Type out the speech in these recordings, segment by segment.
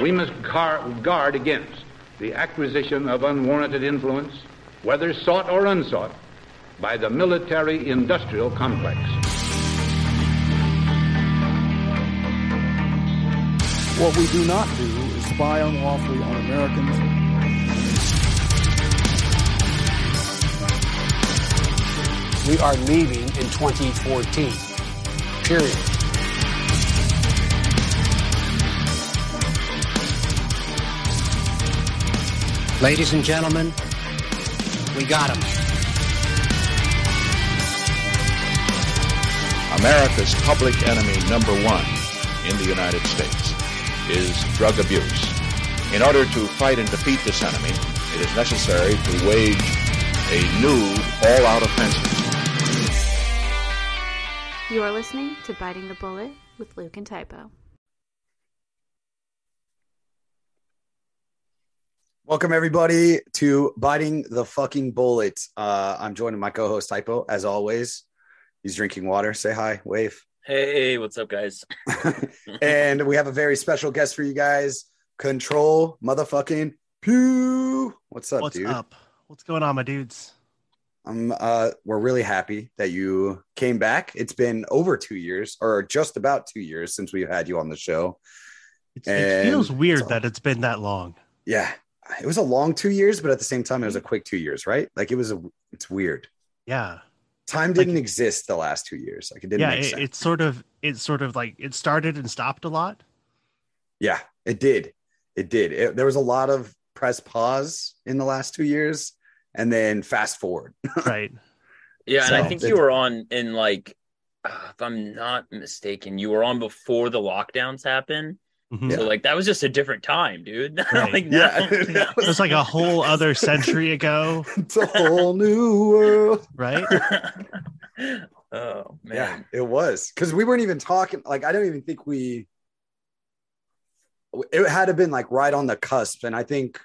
We must guard against the acquisition of unwarranted influence, whether sought or unsought, by the military industrial complex. What we do not do is spy unlawfully on Americans. We are leaving in 2014. Period. Ladies and gentlemen, we got him. America's public enemy number one in the United States is drug abuse. In order to fight and defeat this enemy, it is necessary to wage a new all-out offensive. You are listening to Biting the Bullet with Luke and Typo. Welcome everybody to biting the fucking bullet. Uh, I'm joined by my co-host Typo, as always. He's drinking water. Say hi, wave. Hey, what's up, guys? and we have a very special guest for you guys. Control motherfucking pew. What's up, What's dude? up? What's going on, my dudes? Um, uh, we're really happy that you came back. It's been over two years, or just about two years, since we've had you on the show. It's, it feels And weird so- that it's been that long. Yeah, it was a long two years, but at the same time, it was a mm-hmm. quick two years, right? Like it was a. It's weird. Yeah, Time didn't exist the last two years. Like it didn't yeah. make It, sense. it's sort of it's sort of like it started and stopped a lot. Yeah, it did. It did. It- there was a lot of press pause in the last two years, and then fast forward. Right. Yeah, and I think you were on in like, if I'm not mistaken, you were on before the lockdowns happened. Mhm. So like that was just a different time, dude. Right. like Yeah, now, that It was like a whole other century ago, it's a whole new world. right? oh man. Yeah, it was because we weren't even talking. Like I don't even think we. It had to been like right on the cusp, and I think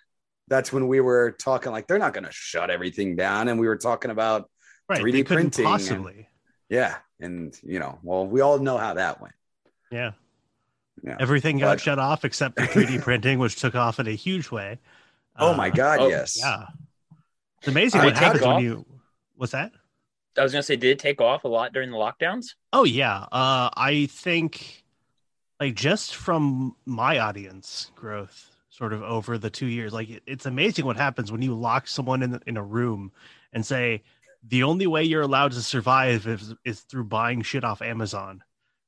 that's when we were talking. Like they're not going to shut everything down, and we were talking about Right. 3D they couldn't printing and- possibly. yeah, and you know, well, we all know how that went. Yeah. Yeah. Everything got But- shut off except for 3D printing, which took off in a huge way. Oh Uh, my god, oh, yes. Yeah. It's amazing I what happens when you. What's that? I was gonna say, did it take off a lot during the lockdowns? Oh yeah. Uh I think like just from my audience growth sort of over the 2 years like it, it's amazing what happens when you lock someone in in a room and say the only way you're allowed to survive is is through buying shit off Amazon.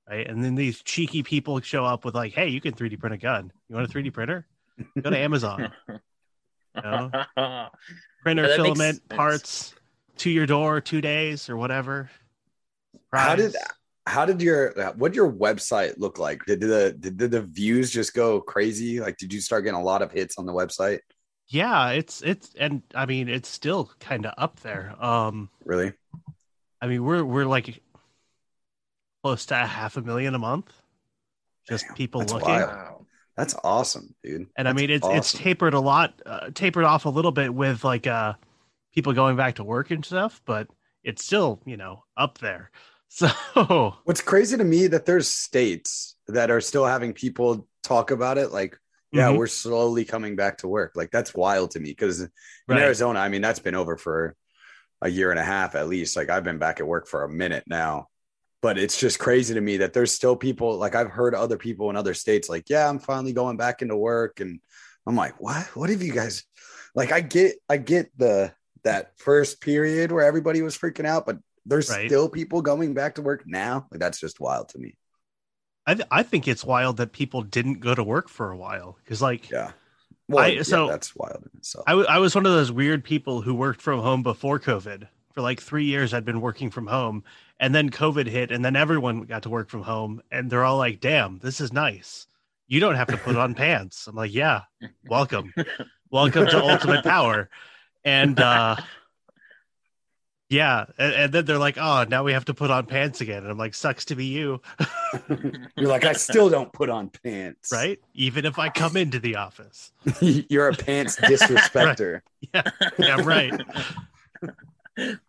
Right? And then these cheeky people show up with like, "Hey, you can 3D print a gun. You want a 3D printer? Go to Amazon. know? Printer Yeah, filament parts to your door 2 days or whatever." How did how did your what did your website look like? Did the did, did the views just go crazy? Like, did you start getting a lot of hits on the website? Yeah, it's it's and I mean it's still kind of up there. Um Really? I mean we're we're like close to a half a million a month. Just Damn, people that's looking. wild. That's awesome, dude. And I mean it's it's tapered a lot uh, tapered off a little bit with like uh people going back to work and stuff, but it's still, you know, up there. So, What's crazy to me that there's states that are still having people talk about it. Like, yeah, Mhm. we're slowly coming back to work. Like that's wild to me because in Right. Arizona, I mean, that's been over for a year and a half at least. Like I've been back at work for a minute now. But it's just crazy to me that there's still people like I've heard other people in other states like, yeah, I'm finally going back into work. And I'm like, what? What have you guys like? I get I get the that first period where everybody was freaking out, but there's Right. still people going back to work now. Like that's just wild to me. I th- I think it's wild that people didn't go to work for a while cuz like Yeah. Well, I- yeah, so- that's wild in itself. I, w- I was one of those weird people who worked from home before COVID. For like three years, I'd been working from home, and then COVID hit, and then everyone got to work from home, and they're all like, "Damn, this is nice. You don't have to put on pants." I'm like, "Yeah, welcome, welcome to Ultimate Power," and uh, yeah, and, and then they're like, "Oh, now we have to put on pants again," and I'm like, "Sucks to be you, You're like, I still don't put on pants. right? Even if I come into the office, You're a pants disrespecter. yeah, yeah, right."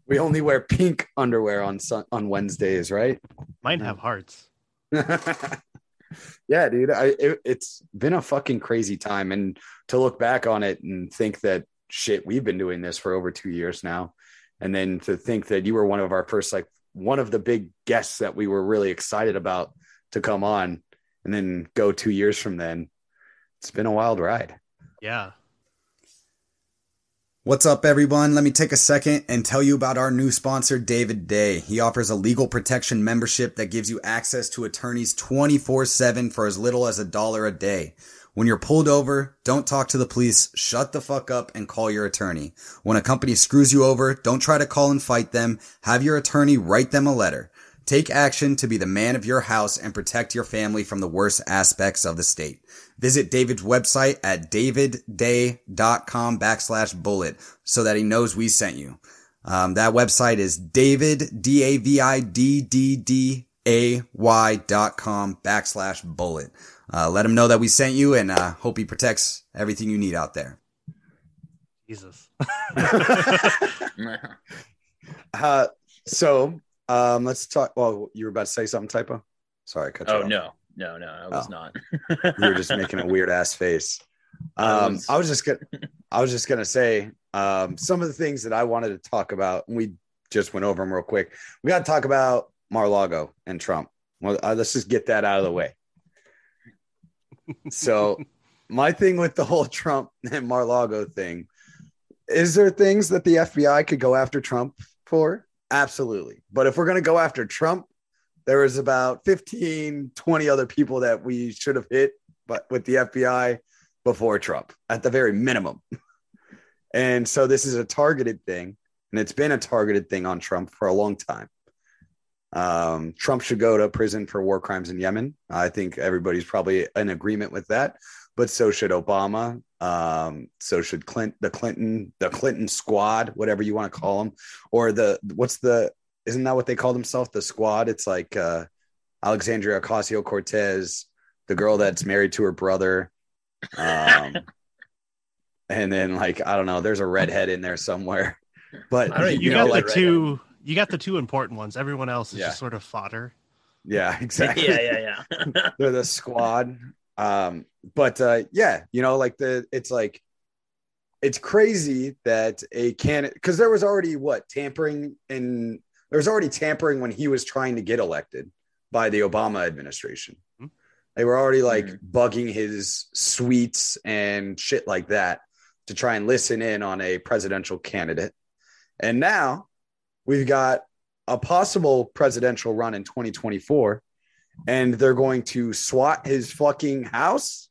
We only wear pink underwear on sun- on Wednesdays, right? Mine have hearts. yeah, dude. I it, it's been a fucking crazy time, and to look back on it and think that shit, we've been doing this for over two years now, and then to think that you were one of our first, like one of the big guests that we were really excited about to come on, and then go two years from then. It's been a wild ride. Yeah. What's up, everyone? Let me take a second and tell you about our new sponsor, David Day. He offers a legal protection membership that gives you access to attorneys 24 7 for as little as a dollar a day. When you're pulled over, don't talk to the police, shut the fuck up and call your attorney. When a company screws you over, don't try to call and fight them. Have your attorney write them a letter. Take action to be the man of your house and protect your family from the worst aspects of the state. Visit David's website at davidday.com backslash bullet so that he knows we sent you. Um, that website is david, D-A-V-I-D-D-D-A-Y dot com backslash bullet. Uh, let him know that we sent you and uh, hope he protects everything you need out there. Jesus. Uh, so um, let's talk. Well, you were about to say something, typo. Sorry, I cut you Oh off. no, no, no, I was Oh. not. you were just making a weird ass face. I Um, was- I was just gonna, I was just gonna say um, some of the things that I wanted to talk about. and We just went over them real quick. We got to talk about Mar-Lago and Trump. Well, uh, let's just get that out of the way. So, my thing with the whole Trump and Mar-Lago thing is there things that the FBI could go after Trump for? Absolutely. But if we're going to go after Trump, there was about 15, 20 other people that we should have hit but with the FBI before Trump at the very minimum. And so this is a targeted thing, and it's been a targeted thing on Trump for a long time. Um, Trump should go to prison for war crimes in Yemen. I think everybody's probably in agreement with that, but so should Obama. Um, so should Clint, the Clinton, the Clinton squad, whatever you want to call them, or the what's the isn't that what they call themselves? The squad. It's like uh, Alexandria Ocasio Cortez, the girl that's married to her brother. Um, and then like I don't know, there's a redhead in there somewhere. But I don't You, you got know, the like right two. You got the two important ones. Everyone else is Yeah. just sort of fodder. yeah, exactly. yeah, yeah, yeah. they're the squad. Um, but uh, yeah, you know, like the it's like it's crazy that a can because there was already what tampering in there was already tampering when he was trying to get elected by the Obama administration. Hmm. They were already like Mhm. bugging his suites and shit like that to try and listen in on a presidential candidate. And now we've got a possible presidential run in 2024 and they're going to swat his fucking house.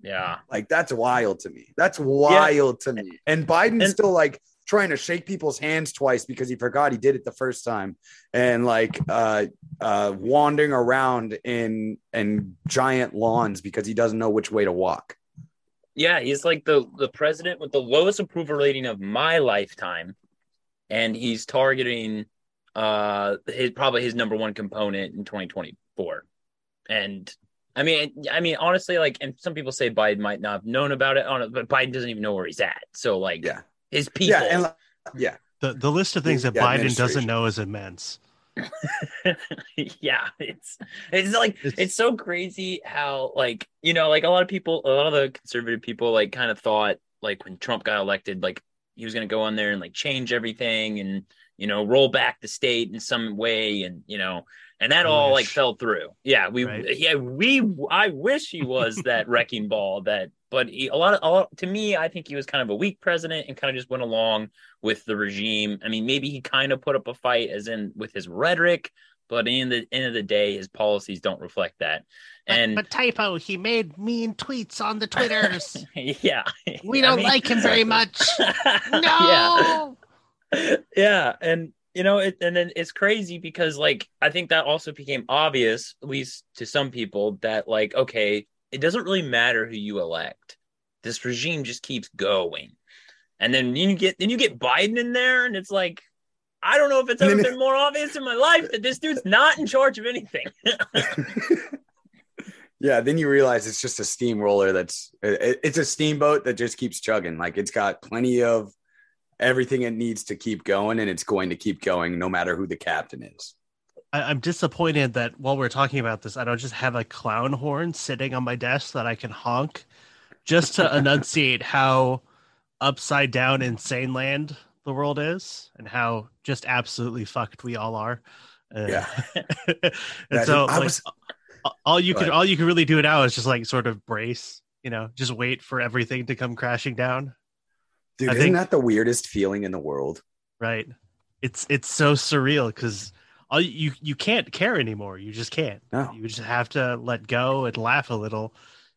yeah. Like that's wild to me. That's wild to me. And Biden's And- still like trying to shake people's hands twice because he forgot he did it the first time, and like uh, uh, wandering around in in giant lawns because he doesn't know which way to walk. Yeah, he's like the the president with the lowest approval rating of my lifetime, and he's targeting uh his probably his number one component in 2024. And I mean, I mean, honestly, like, and some people say Biden might not have known about it, on it, but Biden doesn't even know where he's at. So, like, Yeah. His people, Yeah, and like, yeah, The the list of things that Yeah, Biden doesn't know is immense. yeah, it's it's like It's- it's, so crazy how like you know like a lot of people, a lot of the conservative people like kind of thought like when Trump got elected, like he was gonna go on there and like change everything and you know roll back the state in some way and you know and that I all like fell through. Yeah, we Right. yeah we I wish he was that wrecking ball that. But he, a lot of a lot, to me, I think he was kind of a weak president and kind of just went along with the regime. I mean, maybe he kind of put up a fight, as in with his rhetoric, but in the end of the day, his policies don't reflect that. And but typo, he made mean tweets on the twitters. yeah, We don't mean- like him very much. yeah, No. yeah, and you know, it, and then it's crazy because like I think that also became obvious, at least to some people, that like okay, it doesn't really matter who you elect. This regime just keeps going, and then you get then you get Biden in there, and it's like. I don't know if it's ever been more obvious in my life that this dude's not in charge of anything. yeah. Then you realize it's just a steamroller. That's it, it's a steamboat that just keeps chugging. Like it's got plenty of everything it needs to keep going, and it's going to keep going no matter who the captain is. I, I'm disappointed that while we're talking about this, I don't just have a clown horn sitting on my desk that I can honk just to enunciate how upside down insane land the world is and how just absolutely fucked we all are. Uh, Yeah. and That- so like, was- all you could all you can really do now is just like sort of brace, you know, just wait for everything to come crashing down. Dude, I isn't think- that the weirdest feeling in the world? Right. It's it's so surreal because you you can't care anymore. You just can't. No. You just have to let go and laugh a little,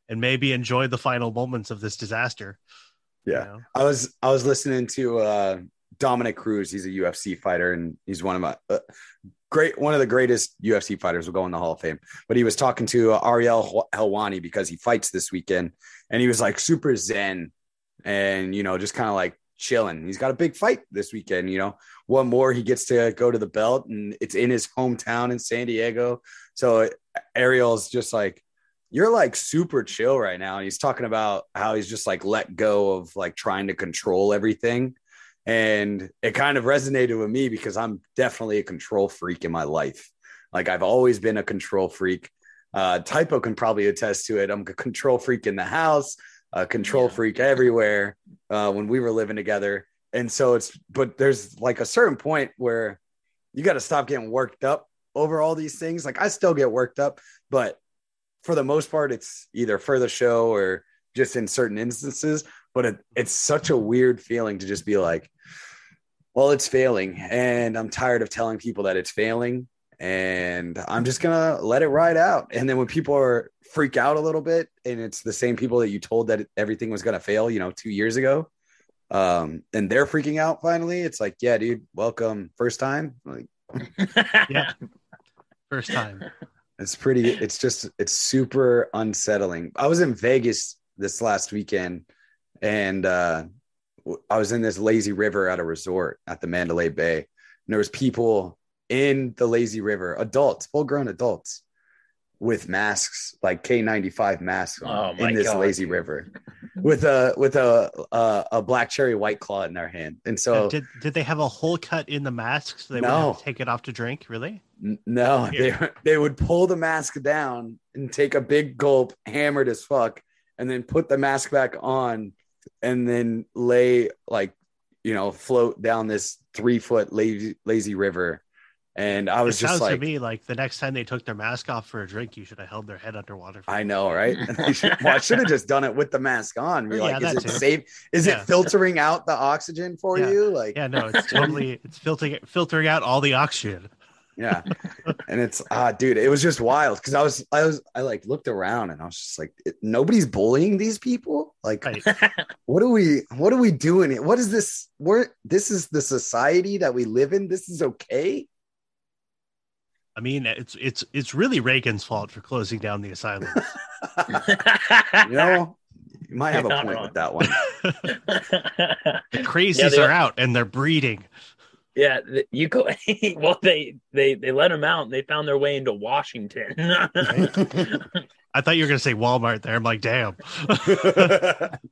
and maybe enjoy the final moments of this disaster. you Yeah. know? I was I was listening to uh Dominick Cruz. He's a UFC fighter and he's one of my uh, great one of the greatest UFC fighters will go in the Hall of Fame. But he was talking to uh, Ariel Helwani because he fights this weekend and he was like super zen and you know just kind of like chilling. He's got a big fight this weekend, you know. One more he gets to go to the belt and it's in his hometown in San Diego. So Ariel's just like you're like super chill right now. And he's talking about how he's just like let go of like trying to control everything. And it kind of resonated with me because I'm definitely a control freak in my life. Like I've always been a control freak. Uh, Typo can probably attest to it. I'm a control freak in the house, a control freak everywhere uh, when we were living together. And so it's, but there's like a certain point where you got to stop getting worked up over all these things. Like I still get worked up, but for the most part, it's either for the show or just in certain instances. But it, it's such a weird feeling to just be like, well, it's failing. And I'm tired of telling people that it's failing. And I'm just going to let it ride out. And then when people are freak out a little bit, and it's the same people that you told that everything was going to fail, you know, two years ago, um, and they're freaking out finally, it's like, yeah, dude, welcome. First time. Like, Yeah. First time. it's pretty, it's just, it's super unsettling. I was in Vegas this last weekend and uh, w- I was in this lazy river at a resort at the Mandalay Bay. And there was people in the lazy river, adults, full grown adults with masks, like K95 masks Oh on my in this God, lazy river with a, with a, a, a black cherry white claw in their hand. And so, did did they have a hole cut in the mask so they would No. have to take it off to drink? Really? N- No, they they would pull the mask down and take a big gulp, hammered as fuck, and then put the mask back on, and then lay like you know float down this three foot lazy lazy river. And I was it sounds just like, to me like the next time they took their mask off for a drink, you should have held their head underwater. For I know, right? I should, well, I should have just done it with the mask on. Be Yeah, like, is it too. safe? Is Yeah. it filtering out the oxygen for Yeah. you? Like, yeah, no, it's totally it's filtering filtering out all the oxygen. yeah and it's ah dude it was just wild because i was i was i like looked around and i was just like nobody's bullying these people like Right. what are we what are we doing what is this we're this is the society that we live in this is okay I mean, it's it's it's really Reagan's fault for closing down the asylum. you know you might have You're a point wrong. with that one The crazies Yeah, they- are out and they're breeding. yeah, you go. well, they they they let them out. and They found their way into Washington. I thought you were gonna say Walmart there. I'm like, damn.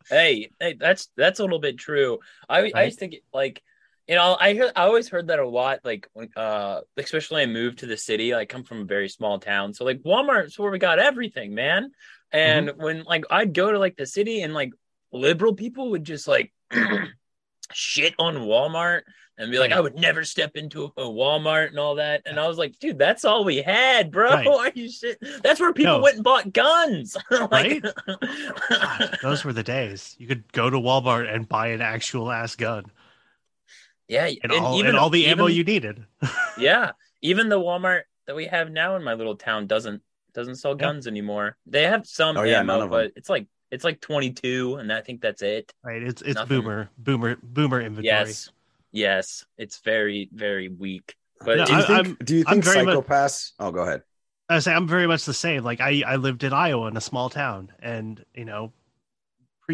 hey, hey, that's that's a little bit true. I I Right. used to get like, you know, I heard I always heard that a lot. Like, when, uh, especially when I moved to the city. Like, come from a very small town, so like Walmart's where we got everything, man. And Mm-hmm. when like I'd go to like the city and like liberal people would just like shit on Walmart and be like, Right. I would never step into a Walmart and all that. And I was like, dude, that's all we had, bro. Right. Are you shit? That's where people No. went and bought guns. like, Right? God, those were the days. You could go to Walmart and buy an actual ass gun yeah, and, all and all the ammo you needed. yeah, even the Walmart that we have now in my little town doesn't doesn't sell guns anymore. They have some Oh, yeah, ammo, none but it's like it's like 22 and I think that's it. Right? It's it's Nothing. boomer boomer boomer inventory. Yes. Yes, it's very very weak. But No, do you I- think I'm- do you think very much- psychopaths oh go ahead I say I'm very much the same. Like I, I lived in Iowa in a small town, and you know,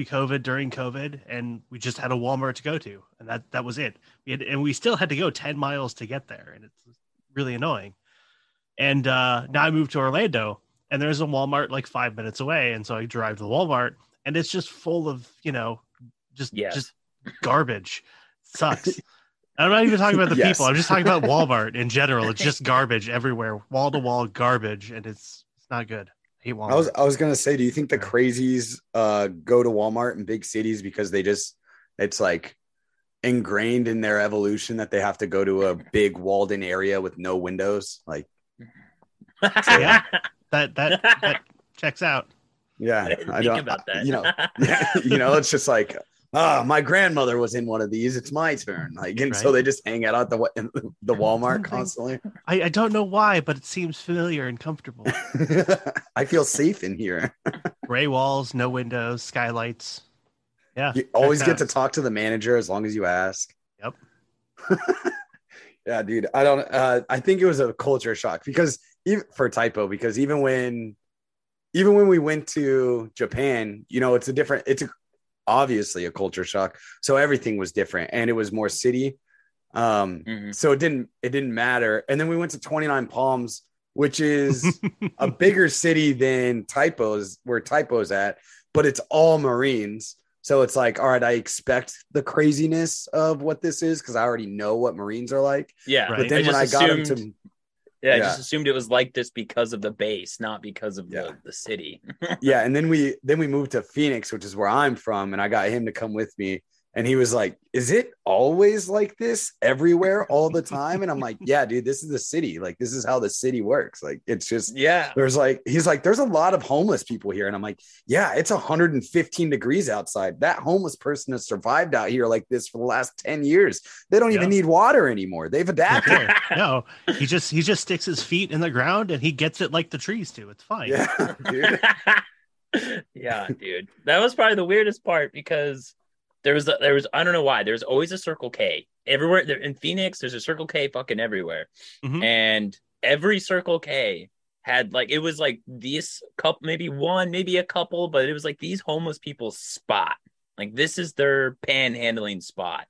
pre-COVID, during COVID, and we just had a Walmart to go to, and that that was it. We had, and we still had to go ten miles to get there, and it's really annoying. And uh, now I moved to Orlando, and there's a Walmart like five minutes away, and so I drive to the Walmart, and it's just full of you know, just Yes. just garbage. Sucks. I'm not even talking about the Yes. people. I'm just talking about Walmart in general. It's just garbage everywhere, wall to wall garbage, and it's it's not good. I hate Walmart. I was I was gonna say, do you think the crazies uh go to Walmart in big cities because they just it's like ingrained in their evolution that they have to go to a big walled in area with no windows? Like, Yeah. that that that checks out. yeah, I didn't I don't about that. You know, yeah, you know, it's just like, ah, my grandmother was in one of these. It's my turn. Like, and so they just hang out at the in the Walmart constantly. I, I don't know why, but it seems familiar and comfortable. I feel safe in here. Gray walls, no windows, skylights. Yeah. You always get out. to talk to the manager as long as you ask. Yep. yeah, dude. I don't. Uh, I think it was a culture shock because even for typo because even when, even when we went to Japan, you know, it's a different. It's a, obviously a culture shock. So everything was different, and it was more city. Um, Mhm. so it didn't it didn't matter. And then we went to Twenty Nine Palms, which is a bigger city than typos where typos at, but it's all Marines. So it's like, all right, I expect the craziness of what this is because I already know what Marines are like. Yeah, Right. But then I when I got him assumed- to, yeah, I just assumed it was like this because of the base, not because of Yeah. the, the city. yeah, and then we then we moved to Phoenix, which is where I'm from, and I got him to come with me, and he was like, "Is it always like this everywhere all the time?" And I'm like, "Yeah, dude, this is the city. Like this is how the city works. Like it's just yeah, there's like he's like there's a lot of homeless people here and i'm like yeah it's 115 degrees outside that homeless person has survived out here like this for the last 10 years they don't even need water anymore they've adapted no, he just he just sticks his feet in the ground and he gets it like the trees do. It's fine. yeah dude. yeah, dude. That was probably the weirdest part because there was a, there was I don't know why there's always a Circle K everywhere. There, in Phoenix, there's a Circle K fucking everywhere, Mhm. and every Circle K had like it was like this couple, maybe one, maybe a couple, but it was like these homeless people's spot. Like this is their panhandling spot,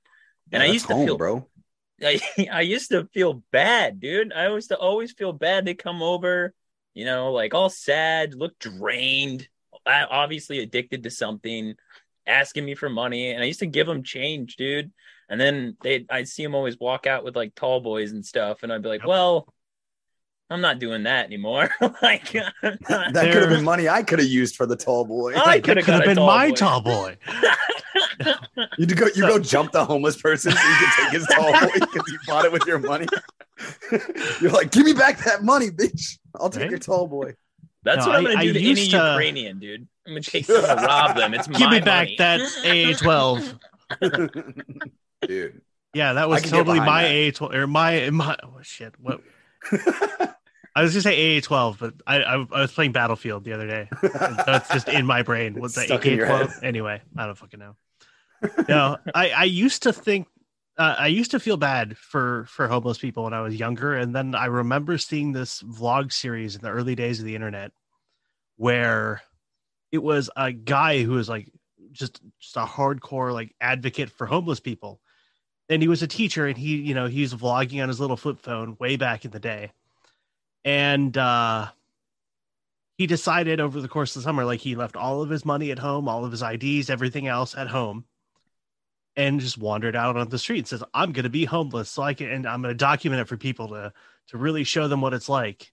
and I used to home, feel bro I, I used to feel bad, dude. I used to always feel bad. They come over, you know, like all sad, look drained, obviously addicted to something, asking me for money, and I used to give them change, dude. And then they, I'd see them always walk out with like tall boys and stuff, and I'd be like, Yep. well, I'm not doing that anymore. like, I'm not- that could have been money i could have used for the tall boy I could have could have got a been tall my boy. tall boy. you go you go jump the homeless person so you can take his tall boy because you bought it with your money you're like give me back that money bitch i'll take Right? your tall boy That's No, what I'm gonna do to any used to- Ukrainian, dude. I'm gonna take them to rob them. It's Give my me back money. that AA twelve. dude Yeah, that was totally my that. AA twelve or my my oh shit. What I was gonna say AA twelve, but I, I I was playing Battlefield the other day. That's just in my brain. What's that AK12? Anyway, I don't fucking know. No, I I used to think uh, I used to feel bad for for homeless people when I was younger, and then I remember seeing this vlog series in the early days of the internet where it was a guy who was like just just a hardcore like advocate for homeless people. And he was a teacher and he you know he was vlogging on his little flip phone way back in the day. And uh he decided over the course of the summer like he left all of his money at home all of his ids everything else at home and just wandered out on the street and says i'm going to be homeless so i can and i'm going to document it for people to to really show them what it's like.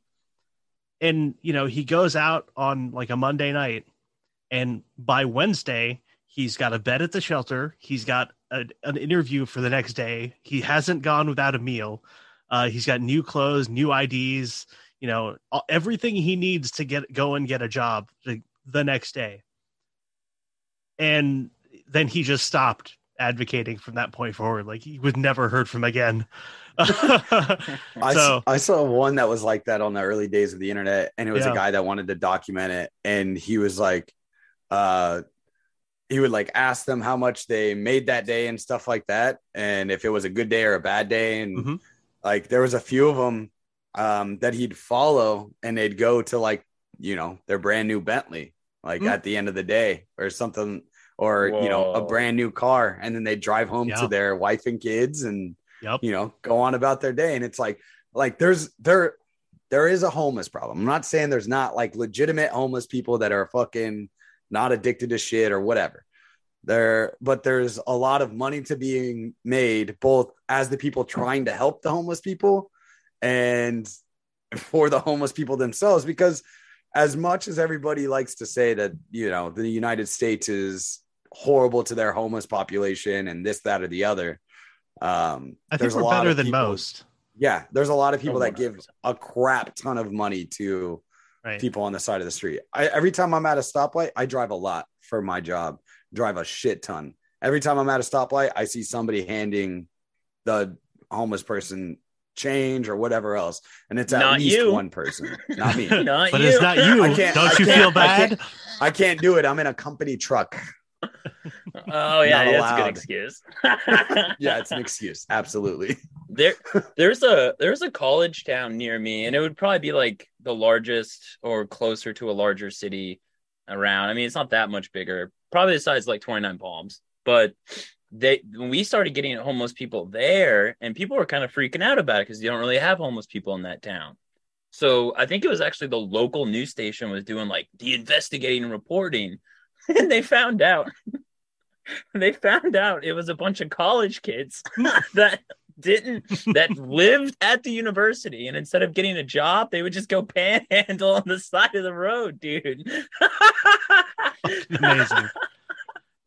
And you know he goes out on like a monday night and by wednesday he's got a bed at the shelter. He's got a, an interview for the next day. He hasn't gone without a meal. Uh, he's got new clothes new ids you know everything he needs to get go and get a job the, the next day. And then he just stopped advocating from that point forward like he was never heard from again so I saw one that was like that on the early days of the internet, and it was Yeah. a guy that wanted to document it, and he was like, uh, he would like ask them how much they made that day and stuff like that, and if it was a good day or a bad day, and Mhm. like there was a few of them um, that he'd follow, and they'd go to like you know their brand new Bentley, like Mhm. at the end of the day or something, or you know a brand new car, and then they drive home Yeah. to their wife and kids and yep. you know go on about their day. And it's like like there's there there is a homeless problem. I'm not saying there's not like legitimate homeless people that are fucking not addicted to shit or whatever. There but there's a lot of money to being made both as the people trying to help the homeless people and for the homeless people themselves because as much as everybody likes to say that you know the united states is horrible to their homeless population and this that or the other um I think there's we're lot better than people- most. yeah there's a lot of people Oh, that give a crap ton of money to Right. people on the side of the street. I, every time I'm at a stoplight, I drive a lot for my job, drive a shit ton. Every time I'm at a stoplight, I see somebody handing the homeless person change or whatever else, and it's at Not least you. one person, not me. Not But you. it's not you. I can't- Don't I you can't- feel I bad? can't- I can't do it. I'm in a company truck. Oh yeah, Not that's a good excuse. Yeah, it's an excuse. Absolutely. there there's a there's a college town near me and it would probably be like the largest or closer to a larger city around i mean it's not that much bigger probably the size of like 29 palms but they when we started getting homeless people there and people were kind of freaking out about it because you don't really have homeless people in that town so i think it was actually the local news station was doing like the investigating and reporting and they found out they found out it was a bunch of college kids that didn't that lived at the university and instead of getting a job they would just go panhandle on the side of the road dude Amazing.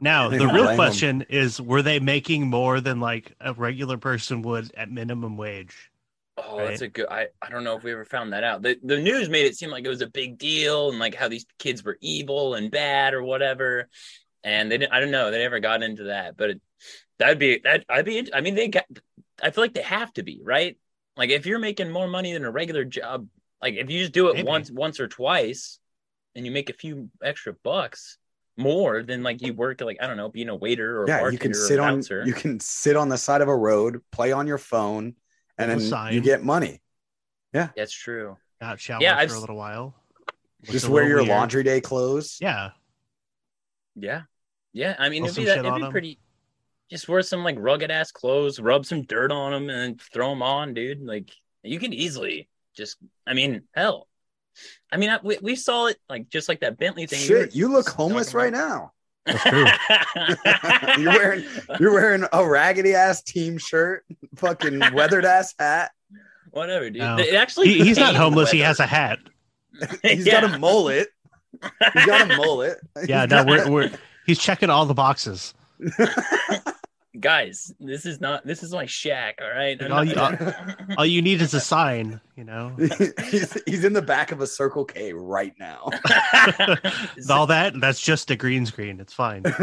Now, the real blame 'em. question is were they making more than like a regular person would at minimum wage? Oh that's a good I, I don't know if we ever found that out. The, the news made it seem like it was a big deal and like how these kids were evil and bad or whatever. And they didn't i don't know they never got into that but it, that'd be that i'd be i mean they got i feel like they have to be right? Like if you're making more money than a regular job like if you just do it Maybe. once once or twice and you make a few extra bucks more than like you work like i don't know being a waiter or yeah, you can or sit on you can sit on the side of a road, play on your phone, and then sign. you get money. Yeah, that's true Got shower Yeah, for I've a s- little while. Looks Just wear your weird. laundry day clothes. Yeah. Yeah. Yeah. I mean, Throw it'd be, that, it'd on be 'em. pretty. Just wear some like rugged ass clothes, rub some dirt on them, and throw them on, dude. Like you can easily just. I mean, hell. I mean, I, we, we saw it like just like that Bentley thing. Shit, you look homeless right now. That's true. You're wearing you're wearing a raggedy ass team shirt, fucking weathered ass hat. Whatever, dude. No. It actually. He, he's not paid homeless. He has a hat. He's Yeah. got a mullet. He's got a mullet. Yeah, no, we're, we're he's checking all the boxes. Guys, this is not. This is my shack. All right. I'm All not- you- All you need is a sign, you know. he's, he's in the back of a Circle K right now. all that that's just a green screen. It's fine.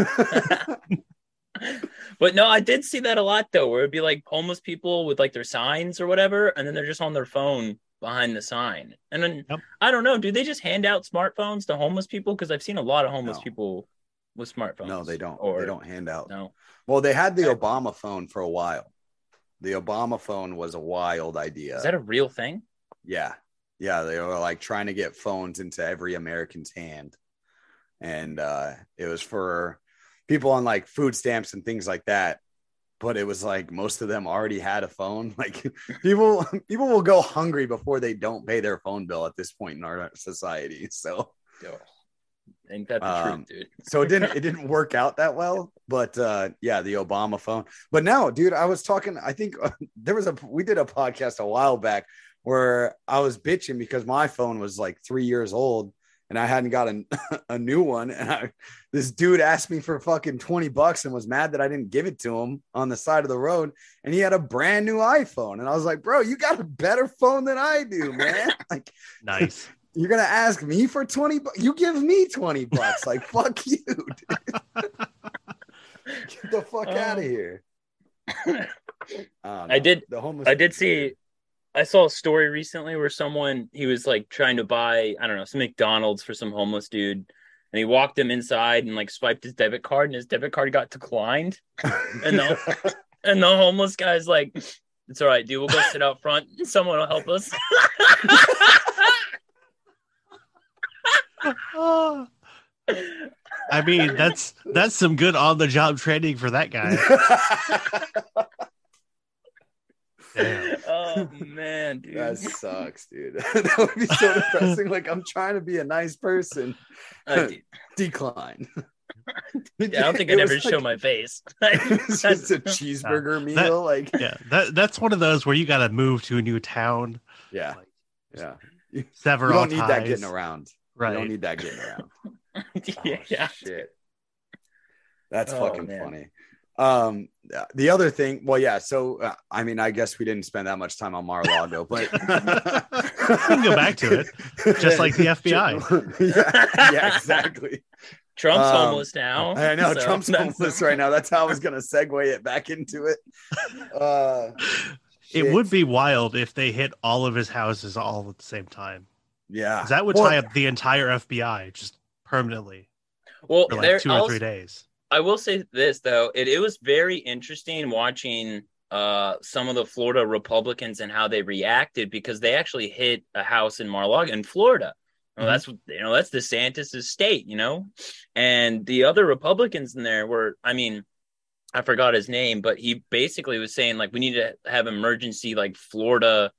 But no, I did see that a lot though, where it'd be like homeless people with like their signs or whatever, and then they're just on their phone behind the sign. And then Yep. I don't know, do they just hand out smartphones to homeless people? Because I've seen a lot of homeless No. people with smartphones. No, they don't. Or they don't hand out. no. Well, they had the Obama phone for a while. The Obama phone was a wild idea. Is that a real thing? Yeah. Yeah. They were like trying to get phones into every American's hand. And uh, it was for people on like food stamps and things like that. But it was like most of them already had a phone. Like people people will go hungry before they don't pay their phone bill at this point in our society. So Yo, ain't that the Um, truth, dude? so it didn't it didn't work out that well but uh yeah the obama phone. But no dude i was talking i think uh, there was a we did a podcast a while back where i was bitching because my phone was like three years old and i hadn't got a, a new one. And I, this dude asked me for fucking 20 bucks and was mad that i didn't give it to him on the side of the road. And he had a brand new iphone. And i was like bro you got a better phone than i do man. Like Nice. You're gonna ask me for 20 bucks you give me 20 bucks like fuck you dude. get the fuck um, out of here don't oh, I did- the homeless I did see I saw a story recently where someone he was like trying to buy, I don't know, some McDonald's for some homeless dude. And he walked him inside and like swiped his debit card and his debit card got declined. And the and the homeless guy's like, It's all right, dude. We'll go sit out front. Someone will help us. I mean, that's that's some good on the job training for that guy. Damn. oh man, dude. that sucks dude that would be so depressing like i'm trying to be a nice person Uh, decline Yeah, I don't think I'd It was ever show my face. it's just a cheeseburger meal. that- like, Yeah, that that's one of those where you got to move to a new town, yeah, yeah. You sever don't all need that getting around. You don't need that getting around. yeah, Oh. Shit. That's Oh, fucking man. funny. Um, the other thing, well, yeah. So, uh, I mean, I guess we didn't spend that much time on Mar-a-Lago, but We can go back to it, just like the FBI. yeah, yeah, exactly. Trump's Um, homeless now. I know so Trump's homeless right now. That's how I was gonna segue it back into it. Uh, It shit. would be wild if they hit all of his houses all at the same time. Yeah. 'Cause That would Well, tie up the entire FBI just permanently Well, for like there, two or I'll- three days. I will say this though, it, it was very interesting watching uh some of the Florida Republicans and how they reacted because they actually hit a house in Mar-a-Lago in Florida. Well, Mhm. that's what you know, that's DeSantis' state, you know, and the other Republicans in there were, I mean, I forgot his name, but he basically was saying like we need to have emergency like Florida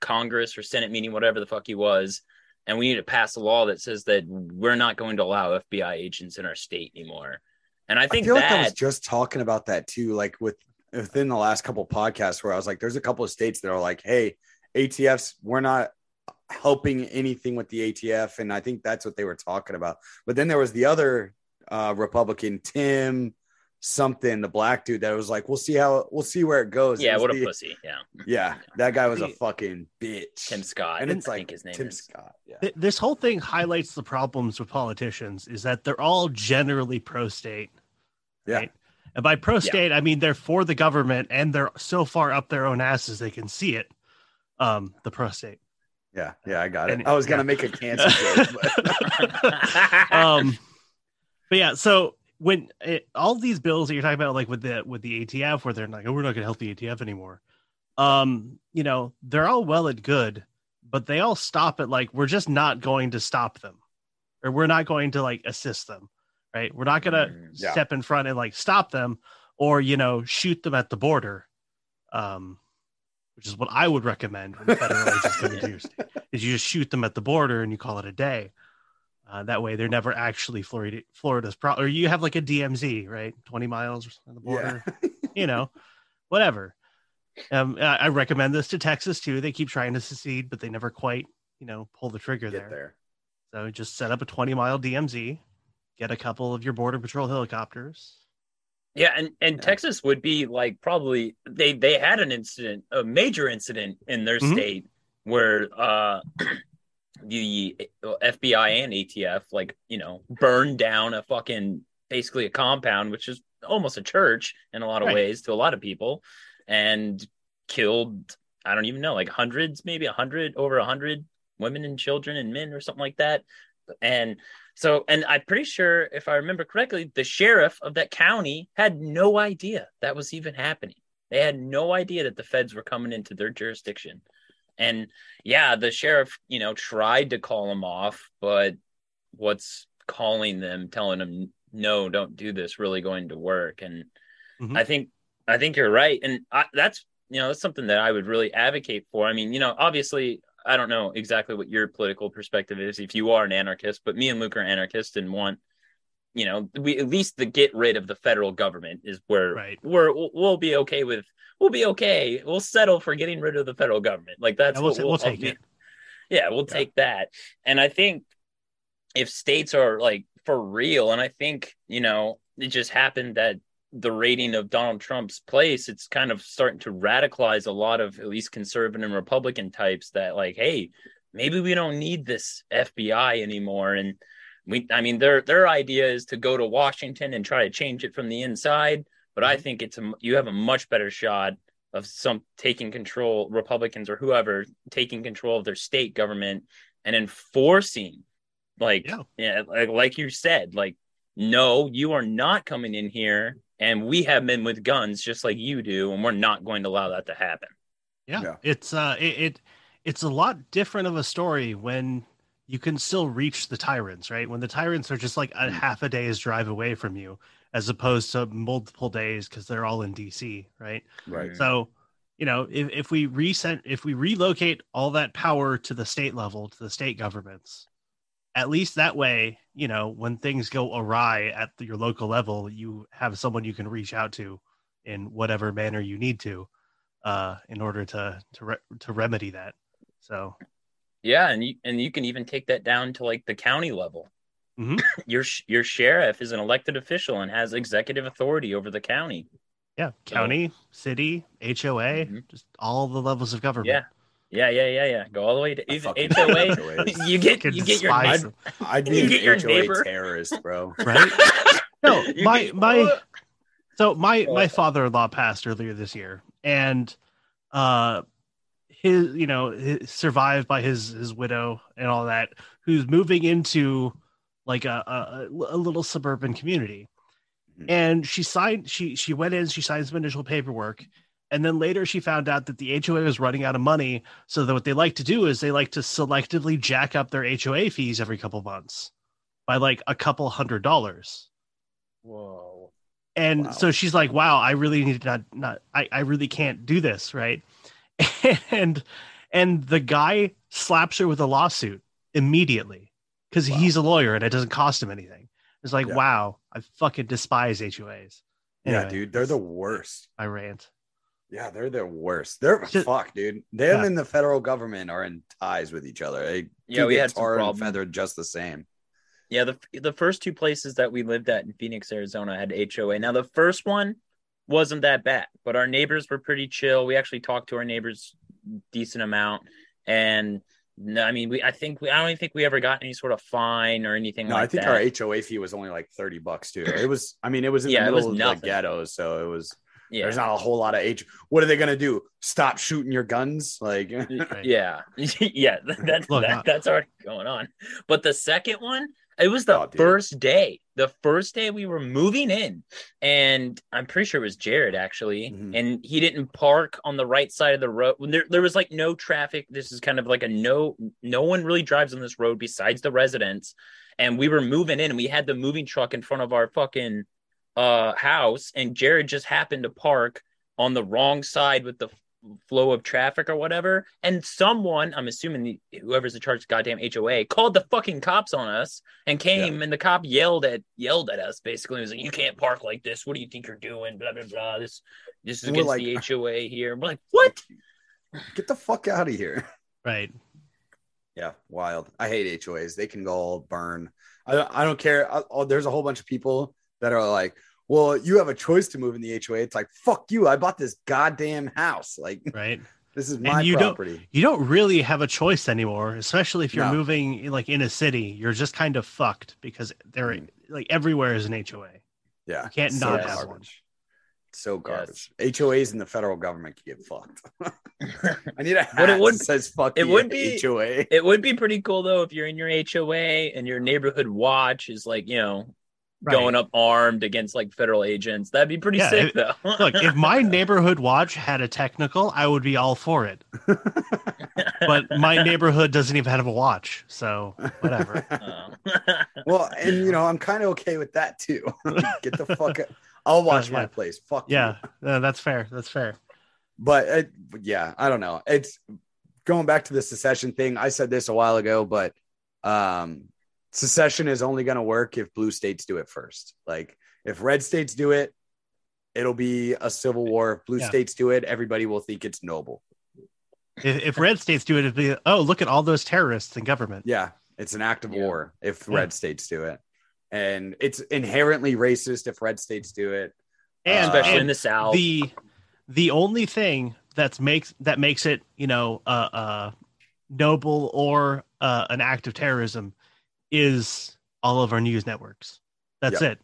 Congress or Senate meeting, whatever the fuck he was, and we need to pass a law that says that we're not going to allow FBI agents in our state anymore. And I I think feel that like I was just talking about that too, like with within the last couple podcasts where I was like, there's a couple of states that are like, hey, ATFs, we're not helping anything with the ATF. And I think that's what they were talking about. But then there was the other uh Republican, Tim something, the black dude that was like, we'll see how we'll see where it goes. Yeah, was what a pussy. Yeah, Yeah, that guy was a fucking bitch. Tim Scott. and I it's like think his name Tim is. Scott. Yeah. Th- This whole thing highlights the problems with politicians is that they're all generally pro-state. Yeah. Right? And by pro-state, I mean they're for the government and they're so far up their own asses they can see it. Um, the pro-state. Yeah, yeah, I got it. And- I was gonna yeah. make a cancer joke, but um but yeah so when it, all these bills that you're talking about like with the with the atf where they're like oh we're not going to help the atf anymore. Um you know they're all well and good but they all stop at like we're just not going to stop them or we're not going to like assist them right? We're not going to Mm, yeah. step in front and like stop them or you know shoot them at the border um which is what i would recommend when federal agents come into your state is you just shoot them at the border and you call it a day uh, that way, they're never actually Florida, Florida's pro, or you have like a DMZ, right? 20 miles on the border, you know, whatever. Um, I, I recommend this to Texas too. They keep trying to secede, but they never quite, you know, pull the trigger there. there. So just set up a 20 mile DMZ, get a couple of your border patrol helicopters. Yeah, and and Yeah. Texas would be like probably they they had an incident, a major incident in their Mhm. state where uh the FBI and ATF like you know burned down a fucking basically a compound, which is almost a church in a lot of Right. ways to a lot of people, and killed I don't even know like hundreds, maybe a hundred over a hundred women and children and men or something like that, and so, and I'm pretty sure, if I remember correctly, the sheriff of that county had no idea that was even happening. They had no idea that the feds were coming into their jurisdiction. And yeah, the sheriff, you know, tried to call them off, but what's calling them, telling them, no, don't do this, really going to work. And Mhm. I think, I think you're right. And I, that's, you know, that's something that I would really advocate for. I mean, you know, obviously, I don't know exactly what your political perspective is if you are an anarchist, but me and Luke are anarchists and want, you know, we at least the get rid of the federal government is where Right. we're we'll, we'll be okay with. We'll be okay. We'll settle for getting rid of the federal government. Like that's Yeah, we'll what ta- we'll take it. Yeah, we'll Yeah. take that. And I think if states are like for real, and I think you know it just happened that the rating of Donald Trump's place, it's kind of starting to radicalize a lot of at least conservative and Republican types that like, hey, maybe we don't need this FBI anymore. And we, I mean, their their idea is to go to Washington and try to change it from the inside. But I think it's a you have a much better shot of some taking control, Republicans or whoever taking control of their state government and enforcing, like, Yeah. yeah, like, like you said, like, no, you are not coming in here, and we have men with guns just like you do, and we're not going to allow that to happen. Yeah, Yeah. it's uh, it, it it's a lot different of a story when you can still reach the tyrants, right? When the tyrants are just like a Mm. half a day's drive away from you, as opposed to multiple days because they're all in DC, right? Right. So, you know, if if we reset, if we relocate all that power to the state level, to the state governments, at least that way, you know, when things go awry at the, your local level, you have someone you can reach out to in whatever manner you need to, uh, in order to to re- to remedy that. So Yeah, and you and you can even take that down to like the county level. Mhm. your your sheriff is an elected official and has executive authority over the county. yeah, county, city, HOA, Mhm. just all the levels of government. Yeah, yeah, yeah, yeah, yeah. Go all the way to even HOA. You get you get your I'd. I'd be You get your HOA neighbor. terrorist, bro. right? No, my get- my so my my father-in-law passed earlier this year and uh his you know his, survived by his his widow and all that who's moving into like a a, a little suburban community Mhm. and she signed she she went in she signed some initial paperwork and then later she found out that the HOA was running out of money so that what they like to do is they like to selectively jack up their HOA fees every couple months by like a couple hundred dollars Whoa. and Wow. so she's like wow i really need to not not I, I really can't do this right and and the guy slaps her with a lawsuit immediately because Wow. he's a lawyer and it doesn't cost him anything it's like Yeah. wow i fucking despise hoas Yeah, dude, they're the worst. i rant Yeah, they're the worst. They're Just- fuck, dude. Them Yeah. and the federal government are in ties with each other. They Yeah, can we had some tarred and problems. feathered just the same. Yeah, the the first two places that we lived at in Phoenix, Arizona had HOA. Now the first one wasn't that bad, but our neighbors were pretty chill. We actually talked to our neighbors decent amount, and no, I mean, we I think we I don't even think we ever got any sort of fine or anything No, like I think that. our HOA fee was only like thirty bucks too. It was, I mean, it was in Yeah, the middle of the nothing. ghettos, so it was. yeah, There's not a whole lot of H. What are they gonna do? Stop shooting your guns? Like, Right. yeah, yeah. That's Look, that, that's already going on. But the second one, it was the Oh, first day. The first day we were moving in, and I'm pretty sure it was Jared actually, Mhm. and he didn't park on the right side of the road. There, there was like no traffic. This is kind of like a no, no one really drives on this road besides the residents. And we were moving in, and we had the moving truck in front of our fucking uh house, and Jared just happened to park on the wrong side with the flow of traffic or whatever. And someone, I'm assuming the, whoever's in charge of goddamn HOA, called the fucking cops on us and came and the cop yelled at yelled at us basically. He was like, You can't park like this. What do you think you're doing? Blah blah blah. This this is against like- the ah. HOA here. We're like, What? get the fuck out of here. right Yeah, wild. I hate HOAs. They can go all burn. I don't, I don't care. I, oh, there's a whole bunch of people that are like, well, you have a choice to move in the HOA. It's like, fuck you. I bought this goddamn house. Like, right this is my you don't- property. you don't really have a choice anymore especially if you're No. moving like in a city you're just kind of fucked because there Mhm. like everywhere is an hoa Yeah. You can't so not have one. So garbage. HOAs and the federal government can get fucked. I need a hat But it would- that says fuck it you, would be- HOA. It would be pretty cool though if you're in your HOA and your neighborhood watch is like, you know, Right. going up armed against like federal agents. That'd be pretty Yeah, sick it- though. Look, if my neighborhood watch had a technical, I would be all for it. But my neighborhood doesn't even have a watch, so whatever. Oh. well, and you know, I'm kind of okay with that too. Get the fuck out. I'll watch yeah. my place. Fuck you. Yeah, uh, that's fair. That's fair. but it, yeah, I don't know. It's going back to the secession thing. I said this a while ago, but um, secession is only going to work if blue states do it first. Like if red states do it, it'll be a civil war. If blue Yeah. states do it, everybody will think it's noble. If, if red states do it, it'd be oh look at all those terrorists in government. Yeah, it's an act of Yeah. war if Yeah. red states do it, and it's inherently racist if red states do it. And, Especially in the South. the the only thing that's makes that makes it you know uh, uh noble or uh, an act of terrorism is all of our news networks. That's Yeah. it.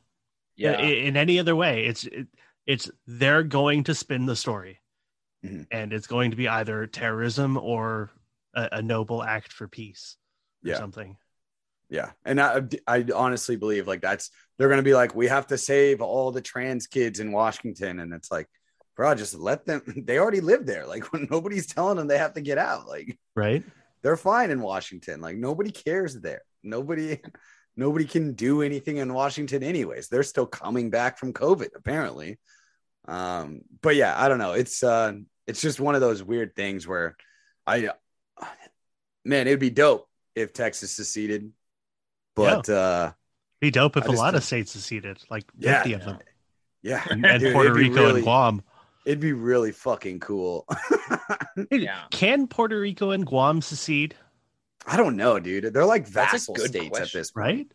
yeah. I- in any other way it's it, it's they're going to spin the story Mhm. and it's going to be either terrorism or a, a noble act for peace or Yeah. something Yeah, and I, I honestly believe like that's they're gonna be like we have to save all the trans kids in Washington, and it's like, bro, just let them. They already live there. Like when nobody's telling them they have to get out. Like right they're fine in Washington. Like nobody cares there. Nobody, nobody can do anything in Washington anyways. They're still coming back from COVID apparently. Um, but yeah, I don't know. It's uh, it's just one of those weird things where I, man, it'd be dope if Texas seceded But uh Be dope if I a just lot of states seceded, like Yeah. 50 of them, yeah, and, and Dude, Puerto Rico really- and Guam. It'd be really fucking cool. Yeah. Can Puerto Rico and Guam secede? I don't know, dude. They're like That's a vassal good states at this point. Right?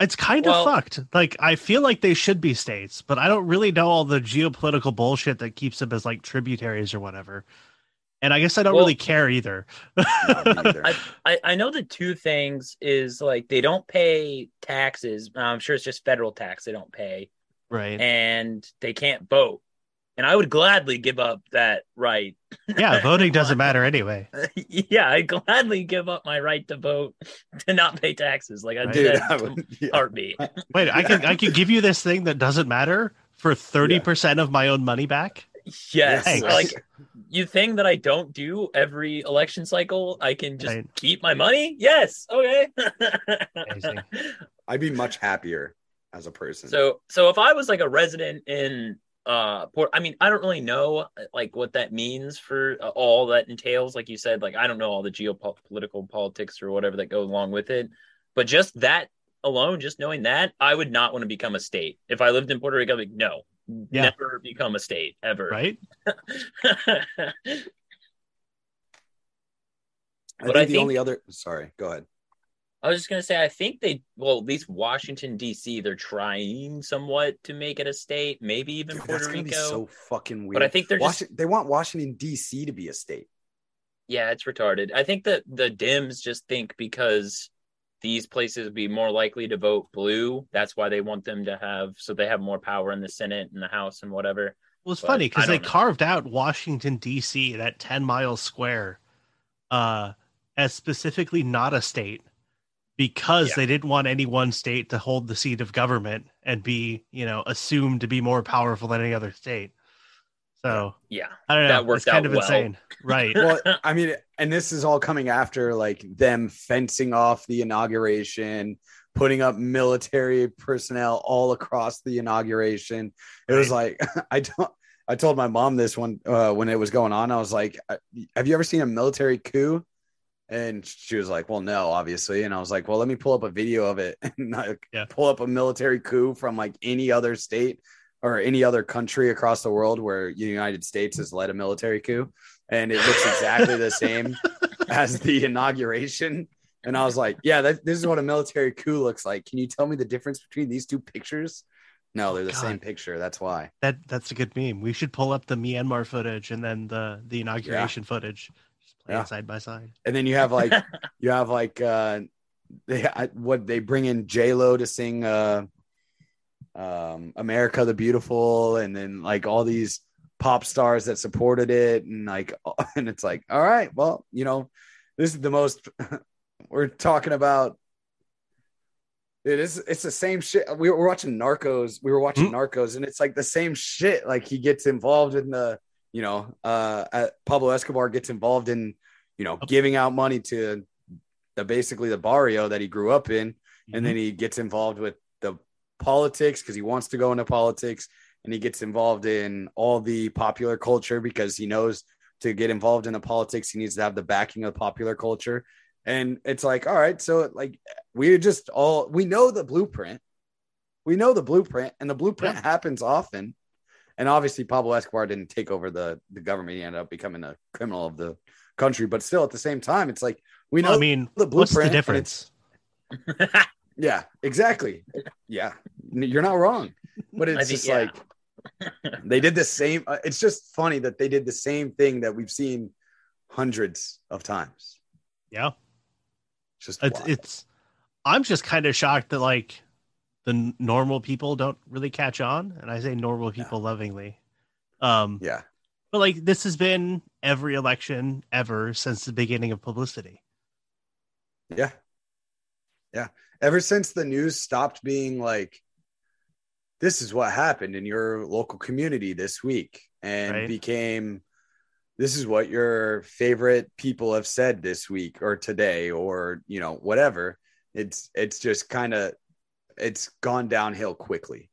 It's kind Well- of fucked. Like I feel like they should be states, but I don't really know all the geopolitical bullshit that keeps them as like tributaries or whatever. And I guess I don't Well- really care either. No, me neither. I, I I know the two things is like they don't pay taxes. I'm sure it's just federal tax they don't pay, right. and they can't vote. And I would gladly give up that right. yeah, voting doesn't matter anyway. yeah, I gladly give up my right to vote to not pay taxes. Like I Right. Dude, did I would, yeah. heartbeat. Wait, I can I can give you this thing that doesn't matter for 30% of my own money back? Yes, Thanks. like you think that I don't do every election cycle, I can just Right. keep my money. Yes, okay. I'd be much happier as a person. So so if I was like a resident in uh Port I mean I don't really know like what that means for uh, all that entails like you said like I don't know all the geopolitical politics or whatever that go along with it but just that alone just knowing that I would not want to become a state if I lived in Puerto Rico I'd be like no Yeah. never become a state ever Right? I but think I the think- only other sorry, go ahead. I was just gonna say, I think they, well, at least Washington D.C. They're trying somewhat to make it a state, maybe even Dude, Puerto that's gonna be Rico. so fucking weird. but I think they're just, they want Washington D.C. to be a state. yeah, it's retarded. I think that the Dems just think because these places would be more likely to vote blue, that's why they want them to have, so they have more power in the Senate and the House and whatever. Well, it's But funny because they know. carved out Washington D.C. that ten mile square, uh, as specifically not a state because Yeah. they didn't want any one state to hold the seat of government and be, you know, assumed to be more powerful than any other state. So Yeah, I don't know. That worked it's kind out of well. insane, right? Well, I mean, and this is all coming after like them fencing off the inauguration, putting up military personnel all across the inauguration. It was like I don't. I told my mom this one uh, when it was going on. I was like, "Have you ever seen a military coup?" And she was like, "Well, no, obviously." And I was like, "Well, let me pull up a video of it and like, Yeah. pull up a military coup from like any other state or any other country across the world where the United States has led a military coup, and it looks exactly the same as the inauguration." And I was like, "Yeah, that, this is what a military coup looks like. Can you tell me the difference between these two pictures?" No, oh, they're the God. same picture. That's why. That that's a good meme. We should pull up the Myanmar footage and then the the inauguration footage, just play Yeah. side by side. And then you have like you have like uh they I, what they bring in J Lo to sing uh um America the Beautiful and then like all these pop stars that supported it and like and it's like all right well you know this is the most we're talking about it is it's the same shit we were watching narcos we were watching Hmm. narcos and it's like the same shit like he gets involved in the you know uh uh, pablo escobar gets involved in you know giving out money to the basically the barrio that he grew up in. And then he gets involved with the politics because he wants to go into politics. And he gets involved in all the popular culture because he knows to get involved in the politics he needs to have the backing of popular culture. And it's like all right so like we just all we know the blueprint. We know the blueprint and the blueprint happens often and obviously pablo escobar didn't take over the the government he ended up becoming a criminal of the country but still at the same time it's like we know Well, I mean, the blueprint. what's the blueprint difference? yeah, exactly. Yeah, you're not wrong. But it's think- just yeah. like they did the same. uh, It's just funny that they did the same thing that we've seen hundreds of times. Yeah. It's just it's, it's i'm just kind of shocked that like the normal people don't really catch on and i say normal people lovingly um yeah, but like this has been every election ever since the beginning of publicity yeah, yeah. Ever since the news stopped being like, this is what happened in your local community this week, and Right. became. This is what your favorite people have said this week or today or you know whatever. It's it's just kind of it's gone downhill quickly.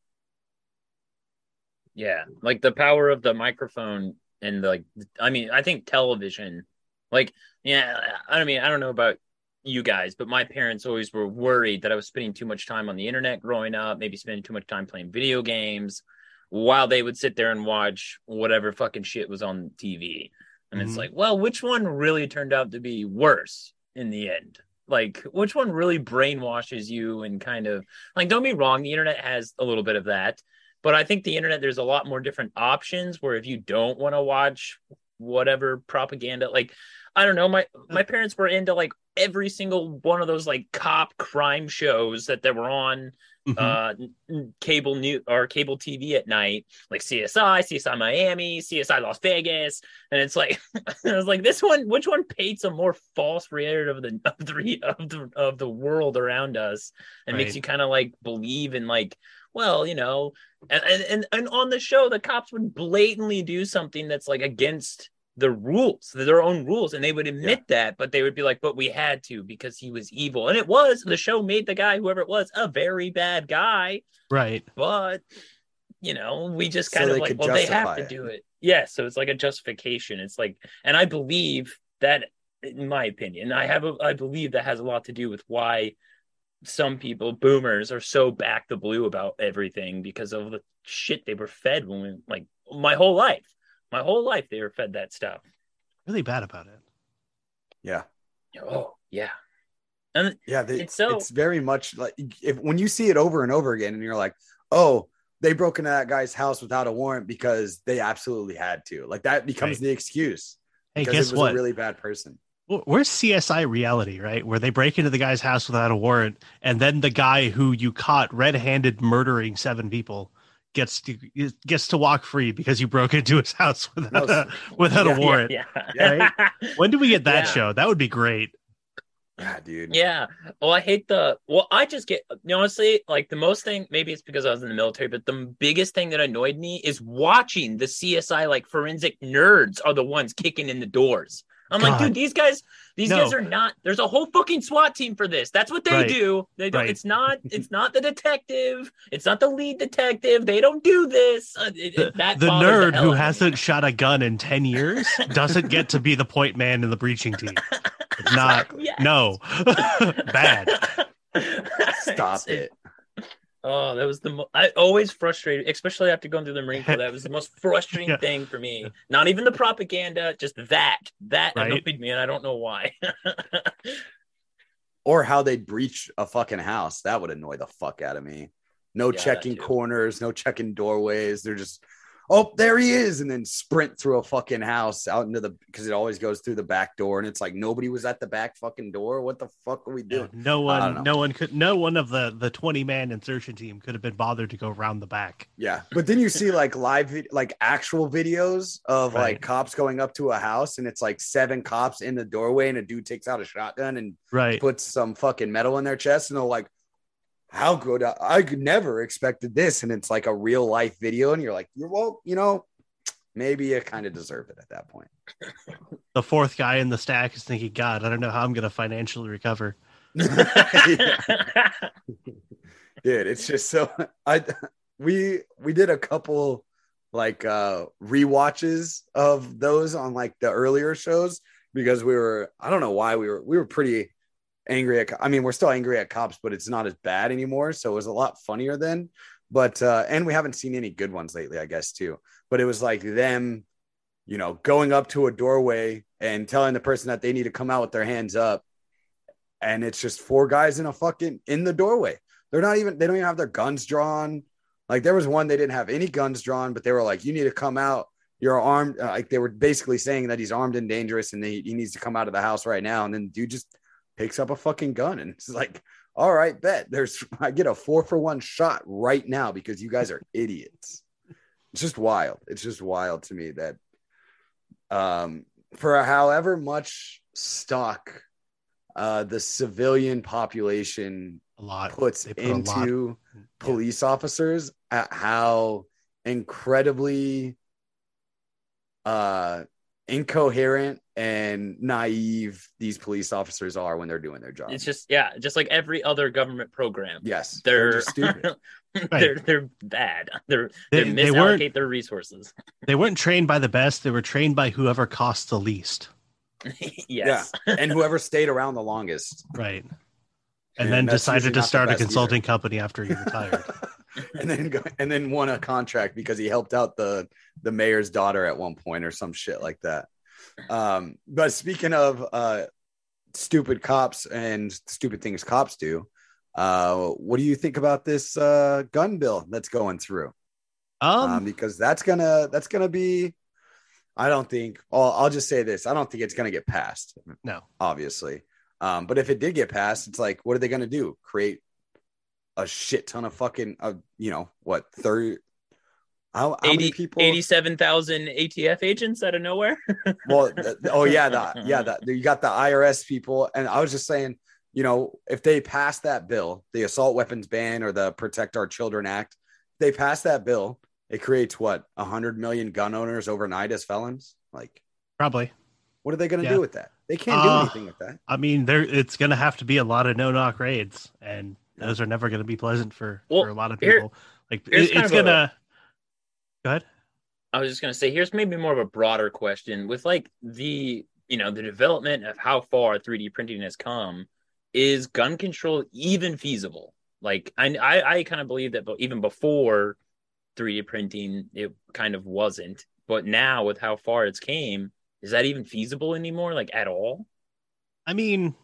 Yeah, like the power of the microphone and like I mean, I think television, like yeah, I mean I don't know about you guys, but my parents always were worried that I was spending too much time on the internet growing up, maybe spending too much time playing video games, while they would sit there and watch whatever fucking shit was on TV. And Mhm. it's like, well, which one really turned out to be worse in the end? Like, which one really brainwashes you and kind of like, don't be wrong, the internet has a little bit of that. But I think the internet, there's a lot more different options where if you don't want to watch whatever propaganda, like, I don't know, my my mm. parents were into like every single one of those like cop crime shows that they were on Mhm. uh cable new or cable TV at night, like CSI, CSI Miami, CSI Las Vegas, and it's like I was like, this one, which one paints a more false reality of the of the of the of the world around us, and makes you kind of like believe in like, well, you know, and and and on the show, the cops would blatantly do something that's like against the rules, their own rules, and they would admit that, but they would be like, "But we had to because he was evil," and it was. The show made the guy, whoever it was, a very bad guy, Right. but you know, we just kind they of like, well, they have justify to do it. Yeah, so it's like a justification. It's like, and I believe that, in my opinion, I have, a, I believe that has a lot to do with why some people, boomers, are so back the blue about everything because of the shit they were fed when we, like, my whole life, my whole life, they were fed that stuff. Really bad about it. Yeah. Oh yeah, and Yeah, they, It's so- it's very much like if when you see it over and over again, and you're like, oh, they broke into that guy's house without a warrant because they absolutely had to. Like that becomes Right. the excuse. Hey, guess it was what? a really bad person. Where's CSI reality, right? Where they break into the guy's house without a warrant, and then the guy who you caught red-handed murdering seven people gets to gets to walk free because you broke into his house without a, without yeah, a warrant. yeah, Yeah. When do we get that Yeah. show? That would be great. Yeah, dude. Yeah. Well, I hate the. Well, I just get honestly like the most thing. Maybe it's because I was in the military, but the biggest thing that annoyed me is watching the CSI like forensic nerds are the ones kicking in the doors. I'm like, dude, these guys, these No. guys are not. There's a whole fucking SWAT team for this. That's what they Right. do. They don't. Right. It's not. It's not the detective. It's not the lead detective. They don't do this. Uh, it- The, that the nerd hell who out of me. hasn't shot a gun in 10 years doesn't get to be the point man in the breaching team. Not. Yes. No. Bad. Stop It's- it. Oh, that was the mo- I always frustrated, especially after going through the Marine Corps. That was the most frustrating Yeah. thing for me. Not even the propaganda, just that. That Right. annoyed me, and I don't know why. Or how they'd breach a fucking house. That would annoy the fuck out of me. No Yeah, checking corners, no checking doorways. They're just, oh, there he is. And then sprint through a fucking house out into the, because it always goes through the back door. And it's like nobody was at the back fucking door. What the fuck are we Yeah, doing? no one, no one could, no one of the the twenty man insertion team could have been bothered to go around the back. Yeah. But then you see like live, like actual videos of Right. like cops going up to a house and it's like seven cops in the doorway and a dude takes out a shotgun and Right. puts some fucking metal in their chest and they're like, how good I, I could never expected this. And it's like a real life video. And you're like, you're well, you know, maybe you kind of deserve it at that point. The fourth guy in the stack is thinking, God, I don't know how I'm going to financially recover. Dude, it's just so I we we did a couple like uh rewatches of those on like the earlier shows because we were I don't know why we were we were pretty angry at I mean we're still angry at cops but it's not as bad anymore. So it was a lot funnier then. But uh and we haven't seen any good ones lately I guess too. But it was like them you know going up to a doorway and telling the person that they need to come out with their hands up. And it's just four guys in a fucking in the doorway. They're not even they don't even have their guns drawn. Like there was one they didn't have any guns drawn but they were like you need to come out. You're armed uh, like they were basically saying that he's armed and dangerous and they, he needs to come out of the house right now. And then dude just picks up a fucking gun and it's like all right bet there's i get a four for one shot right now because you guys are idiots it's just wild it's just wild to me that um for however much stock uh the civilian population A lot. puts put a lot- into Yeah. police officers at how incredibly uh incoherent and naive these police officers are when they're doing their job. it's just yeah, just like every other government program. yes, They're, just stupid. they're they're bad. They're They- they, they misallocate weren't- their resources. They weren't trained by the best. They were trained by whoever costs the least. yes. Yeah, and whoever stayed around the longest, right? And And then decided to start a best either. consulting company after he retired. and then go, and then won a contract because he helped out the the mayor's daughter at one point or some shit like that. Um, but speaking of uh, stupid cops and stupid things cops do, uh, what do you think about this uh, gun bill that's going through? um, um, because that's gonna that's gonna be. I don't think. I'll, I'll just say this: I don't think it's gonna get passed. no. Obviously, um, but if it did get passed, it's like, what are they gonna do? Create a shit ton of fucking, uh, you know, what thirty? How, how many 80, people? 87,000 ATF agents out of nowhere. well, th- oh yeah, the, yeah, the, you got the IRS people, and I was just saying, you know, if they pass that bill, the assault weapons ban or the Protect Our Children Act, they pass that bill, it creates what a hundred million gun owners overnight as felons. Like, Probably. what are they going to Yeah. do with that? They can't do Uh, anything with that. I mean, there it's going to have to be a lot of no knock raids, and those are never going to be pleasant for, Well, for a lot of here- people. like it- it's gonna. Go ahead. I was just gonna say, here's maybe more of a broader question with like the you know the development of how far 3D printing has come. Is gun control even feasible? Like I I, I kind of believe that, but even before 3D printing, it kind of wasn't. But now with how far it's came, is that even feasible anymore? Like at all? I mean,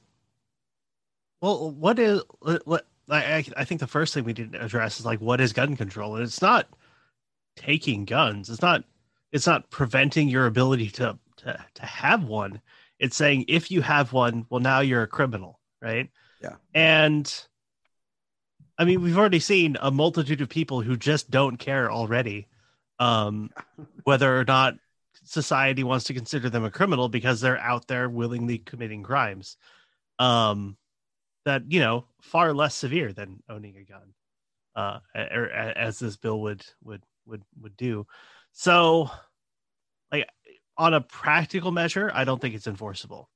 well, what is what? I I- I think the first thing we need to address is like what is gun control, and it's not taking guns. It's not. It's not preventing your ability to to to have one. It's saying if you have one, well, now you're a criminal, right? Yeah. And I mean, we've already seen a multitude of people who just don't care already, um, whether or not society wants to consider them a criminal because they're out there willingly committing crimes um that you know far less severe than owning a gun uh or, a- as this bill would would would would do. So like on a practical measure i don't think it's enforceable.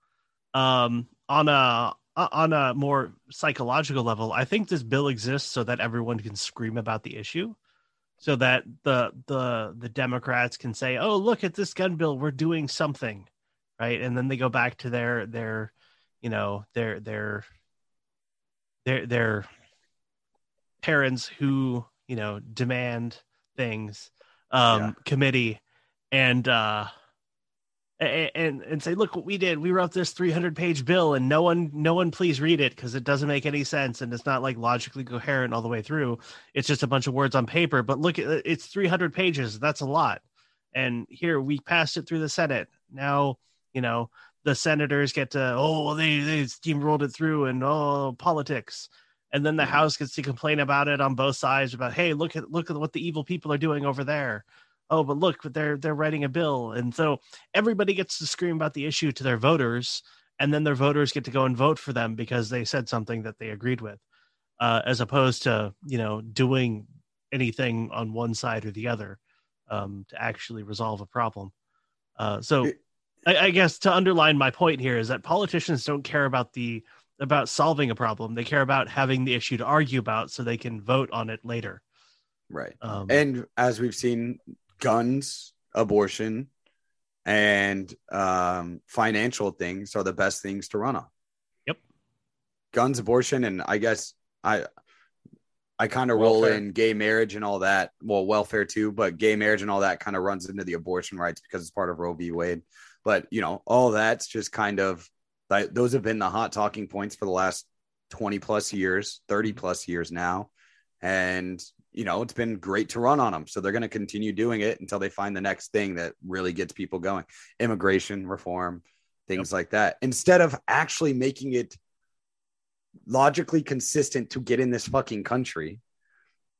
Um on a on a more psychological level i think this bill exists so that everyone can scream about the issue so that the the the democrats can say oh look at this gun bill. We're doing something right? And then they go back to their their you know their their their their parents who you know demand things um Yeah. committee and uh and and say look what we did we wrote this 300 page bill and no one no one please read it because it doesn't make any sense and it's not like logically coherent all the way through. It's just a bunch of words on paper but look it's 300 pages. That's a lot. And here we passed it through the senate. Now you know the senators get to oh well they they steamrolled it through and oh politics and then the house gets to complain about it on both sides about hey look at look at what the evil people are doing over there. Oh but look they're they're writing a bill. And so everybody gets to scream about the issue to their voters and then their voters get to go and vote for them because they said something that they agreed with uh, as opposed to you know doing anything on one side or the other um, to actually resolve a problem. Uh, so I guess to underline my point here is that politicians don't care about the about solving a problem they care about having the issue to argue about so they can vote on it later Right. um, And as we've seen, guns, abortion, and um, financial things are the best things to run on. Yep. Guns, abortion, and I guess I I kind of roll in gay marriage and all that. Well, welfare too, but gay marriage and all that kind of runs into the abortion rights because it's part of Roe v. Wade. But you know, all that's just kind of like those have been the hot talking points for the last 20 plus years, 30 plus years now. And you know, it's been great to run on them. So they're going to continue doing it until they find the next thing that really gets people going. Immigration reform, things like that. Instead of actually making it logically consistent to get in this fucking country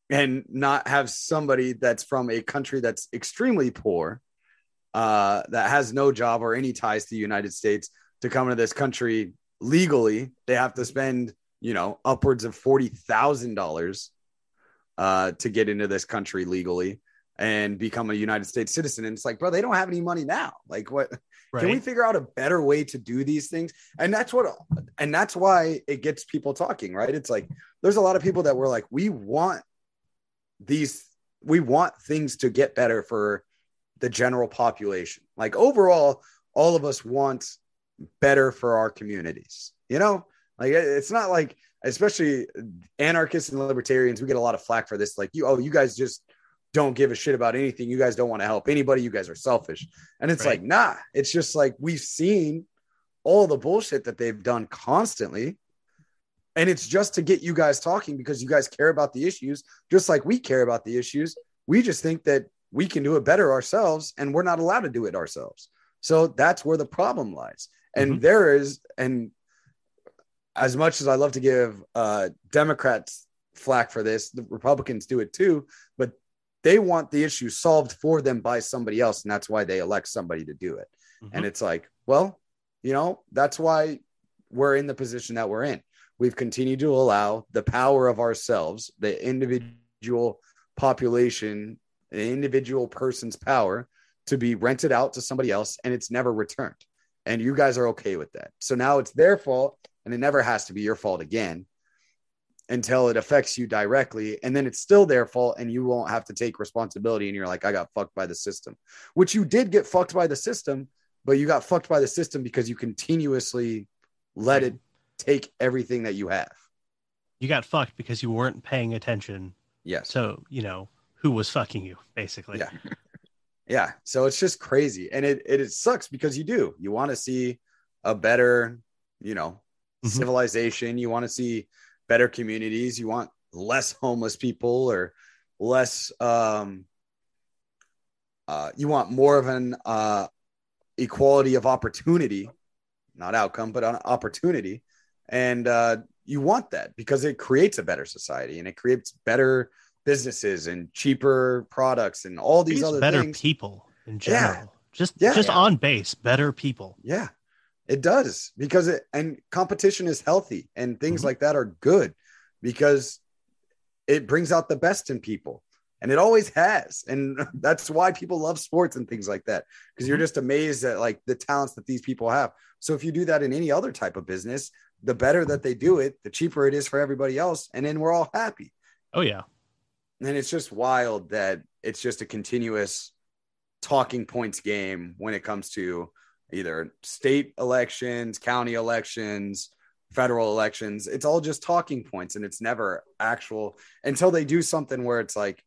and not have somebody that's from a country that's extremely poor, uh, that has no job or any ties to the United States to come into this country legally. They have to spend, you know, upwards of $40,000 uh, to get into this country legally and become a United States citizen. And it's like, bro, they don't have any money now. Like, what? Can we figure out a better way to do these things? And that's what, and that's why it gets people talking, right? It's like there's a lot of people that were like, we want these, we want things to get better for the general population. Like overall, all of us want better for our communities. You know, like it's not like, especially anarchists and libertarians, we get a lot of flack for this. Like you, oh, you guys just don't give a shit about anything. You guys don't want to help anybody. You guys are selfish. And it's Right. like, nah, it's just like we've seen all the bullshit that they've done constantly. And it's just to get you guys talking because you guys care about the issues, just like we care about the issues. We just think that we can do it better ourselves and we're not allowed to do it ourselves. So that's where the problem lies. And Mhm. there is, and as much as I love to give uh, Democrats flack for this, the Republicans do it too, but they want the issue solved for them by somebody else. And that's why they elect somebody to do it. And it's like, well, you know, that's why we're in the position that we're in. We've continued to allow the power of ourselves, the individual population, the individual person's power to be rented out to somebody else and it's never returned. And you guys are okay with that. So now it's their fault and it never has to be your fault again until it affects you directly. And then it's still their fault and you won't have to take responsibility. And you're like, I got fucked by the system, which you did get fucked by the system, but you got fucked by the system because you continuously let it take everything that you have. You got fucked because you weren't paying attention. Yes. So, you know, who was fucking you, basically. Yeah. Yeah. So it's just crazy. And it, it, it sucks because you do. You want to see a better, you know, Mhm. civilization. You want to see better communities. You want less homeless people or less um uh you want more of an uh equality of opportunity, not outcome, but an opportunity. And uh you want that because it creates a better society and it creates better businesses and cheaper products and all these other better things. people in Yeah. general. Just Yeah. just Yeah. on base, better people. Yeah, it does because it and competition is healthy and things Mhm. like that are good because it brings out the best in people and it always has and that's why people love sports and things like that because you're just amazed at like the talents that these people have so if you do that in any other type of business the better that they do it the cheaper it is for everybody else and then we're all happy Oh yeah. And it's just wild that it's just a continuous talking points game when it comes to either state elections, county elections, federal elections. It's all just talking points and it's never actual until they do something where it's like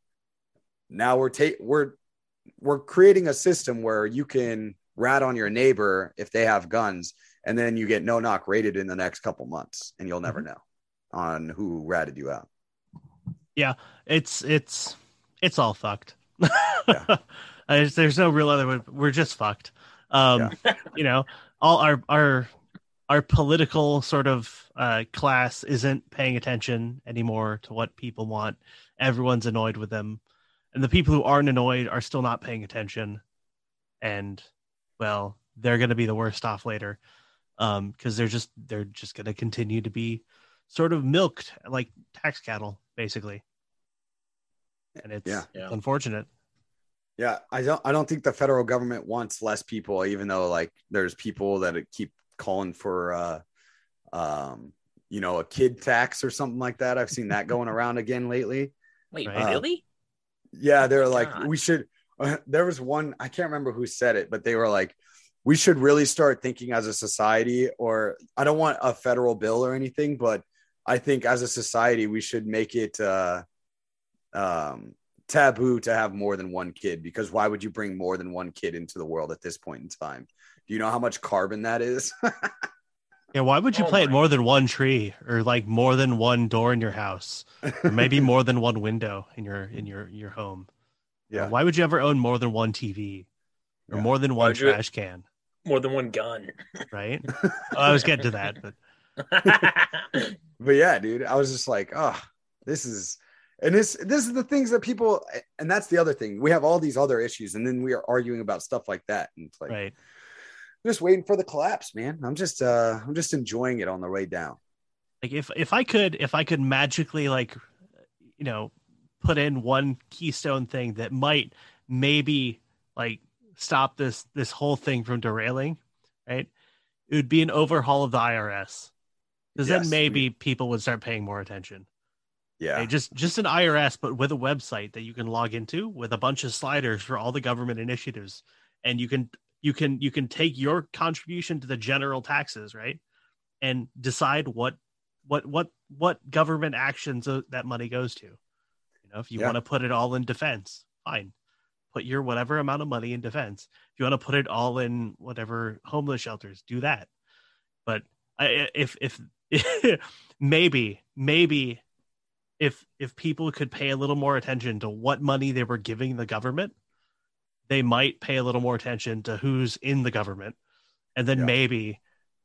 now we're ta- we're we're creating a system where you can rat on your neighbor if they have guns and then you get no knock rated in the next couple months and you'll never mm-hmm. know on who ratted you out. Yeah, it's it's it's all fucked. I just- there's no real other way. We're just fucked. Um, you know, all our our our political sort of uh, class isn't paying attention anymore to what people want. Everyone's annoyed with them, and the people who aren't annoyed are still not paying attention. And well, they're going to be the worst off later, um, because they're just they're just going to continue to be sort of milked like tax cattle, basically. And it's, Yeah. it's unfortunate. Yeah, I don't. I don't think the federal government wants less people, even though like there's people that keep calling for, uh, um, you know, a kid tax or something like that. I've seen that going around again lately. Wait, Right. really? Yeah, they're like, God. we should. Uh, there was one I can't remember who said it, but they were like, we should really start thinking as a society. Or I don't want a federal bill or anything, but I think as a society we should make it uh, um, taboo to have more than one kid because why would you bring more than one kid into the world at this point in time? Do you know how much carbon that is? Yeah, why would you Oh plant more than one tree or like more than one door in your house or maybe more than one window in your in your your home? Yeah, why would you ever own more than one TV or Yeah. more than one would you- trash can, More than one gun. right? Oh, I was getting to that, but but yeah, dude, I was just like, oh, this is, and this this is the things that people, and that's the other thing. We have all these other issues, and then we are arguing about stuff like that, and it's like, right. just waiting for the collapse, man. I'm just, uh, I'm just enjoying it on the way down. Like if if I could if I could magically like you know put in one keystone thing that might maybe like stop this this whole thing from derailing, right? It would be an overhaul of the IRS. Because Yes, then maybe people would start paying more attention. Yeah, Okay, just just an IRS, but with a website that you can log into with a bunch of sliders for all the government initiatives, and you can you can you can take your contribution to the general taxes, right? And decide what what what what government actions that money goes to. You know, if you Yeah. want to put it all in defense, fine. Put your whatever amount of money in defense. If you want to put it all in whatever homeless shelters, do that. But I, if if maybe maybe if if people could pay a little more attention to what money they were giving the government, they might pay a little more attention to who's in the government, and then Yeah. maybe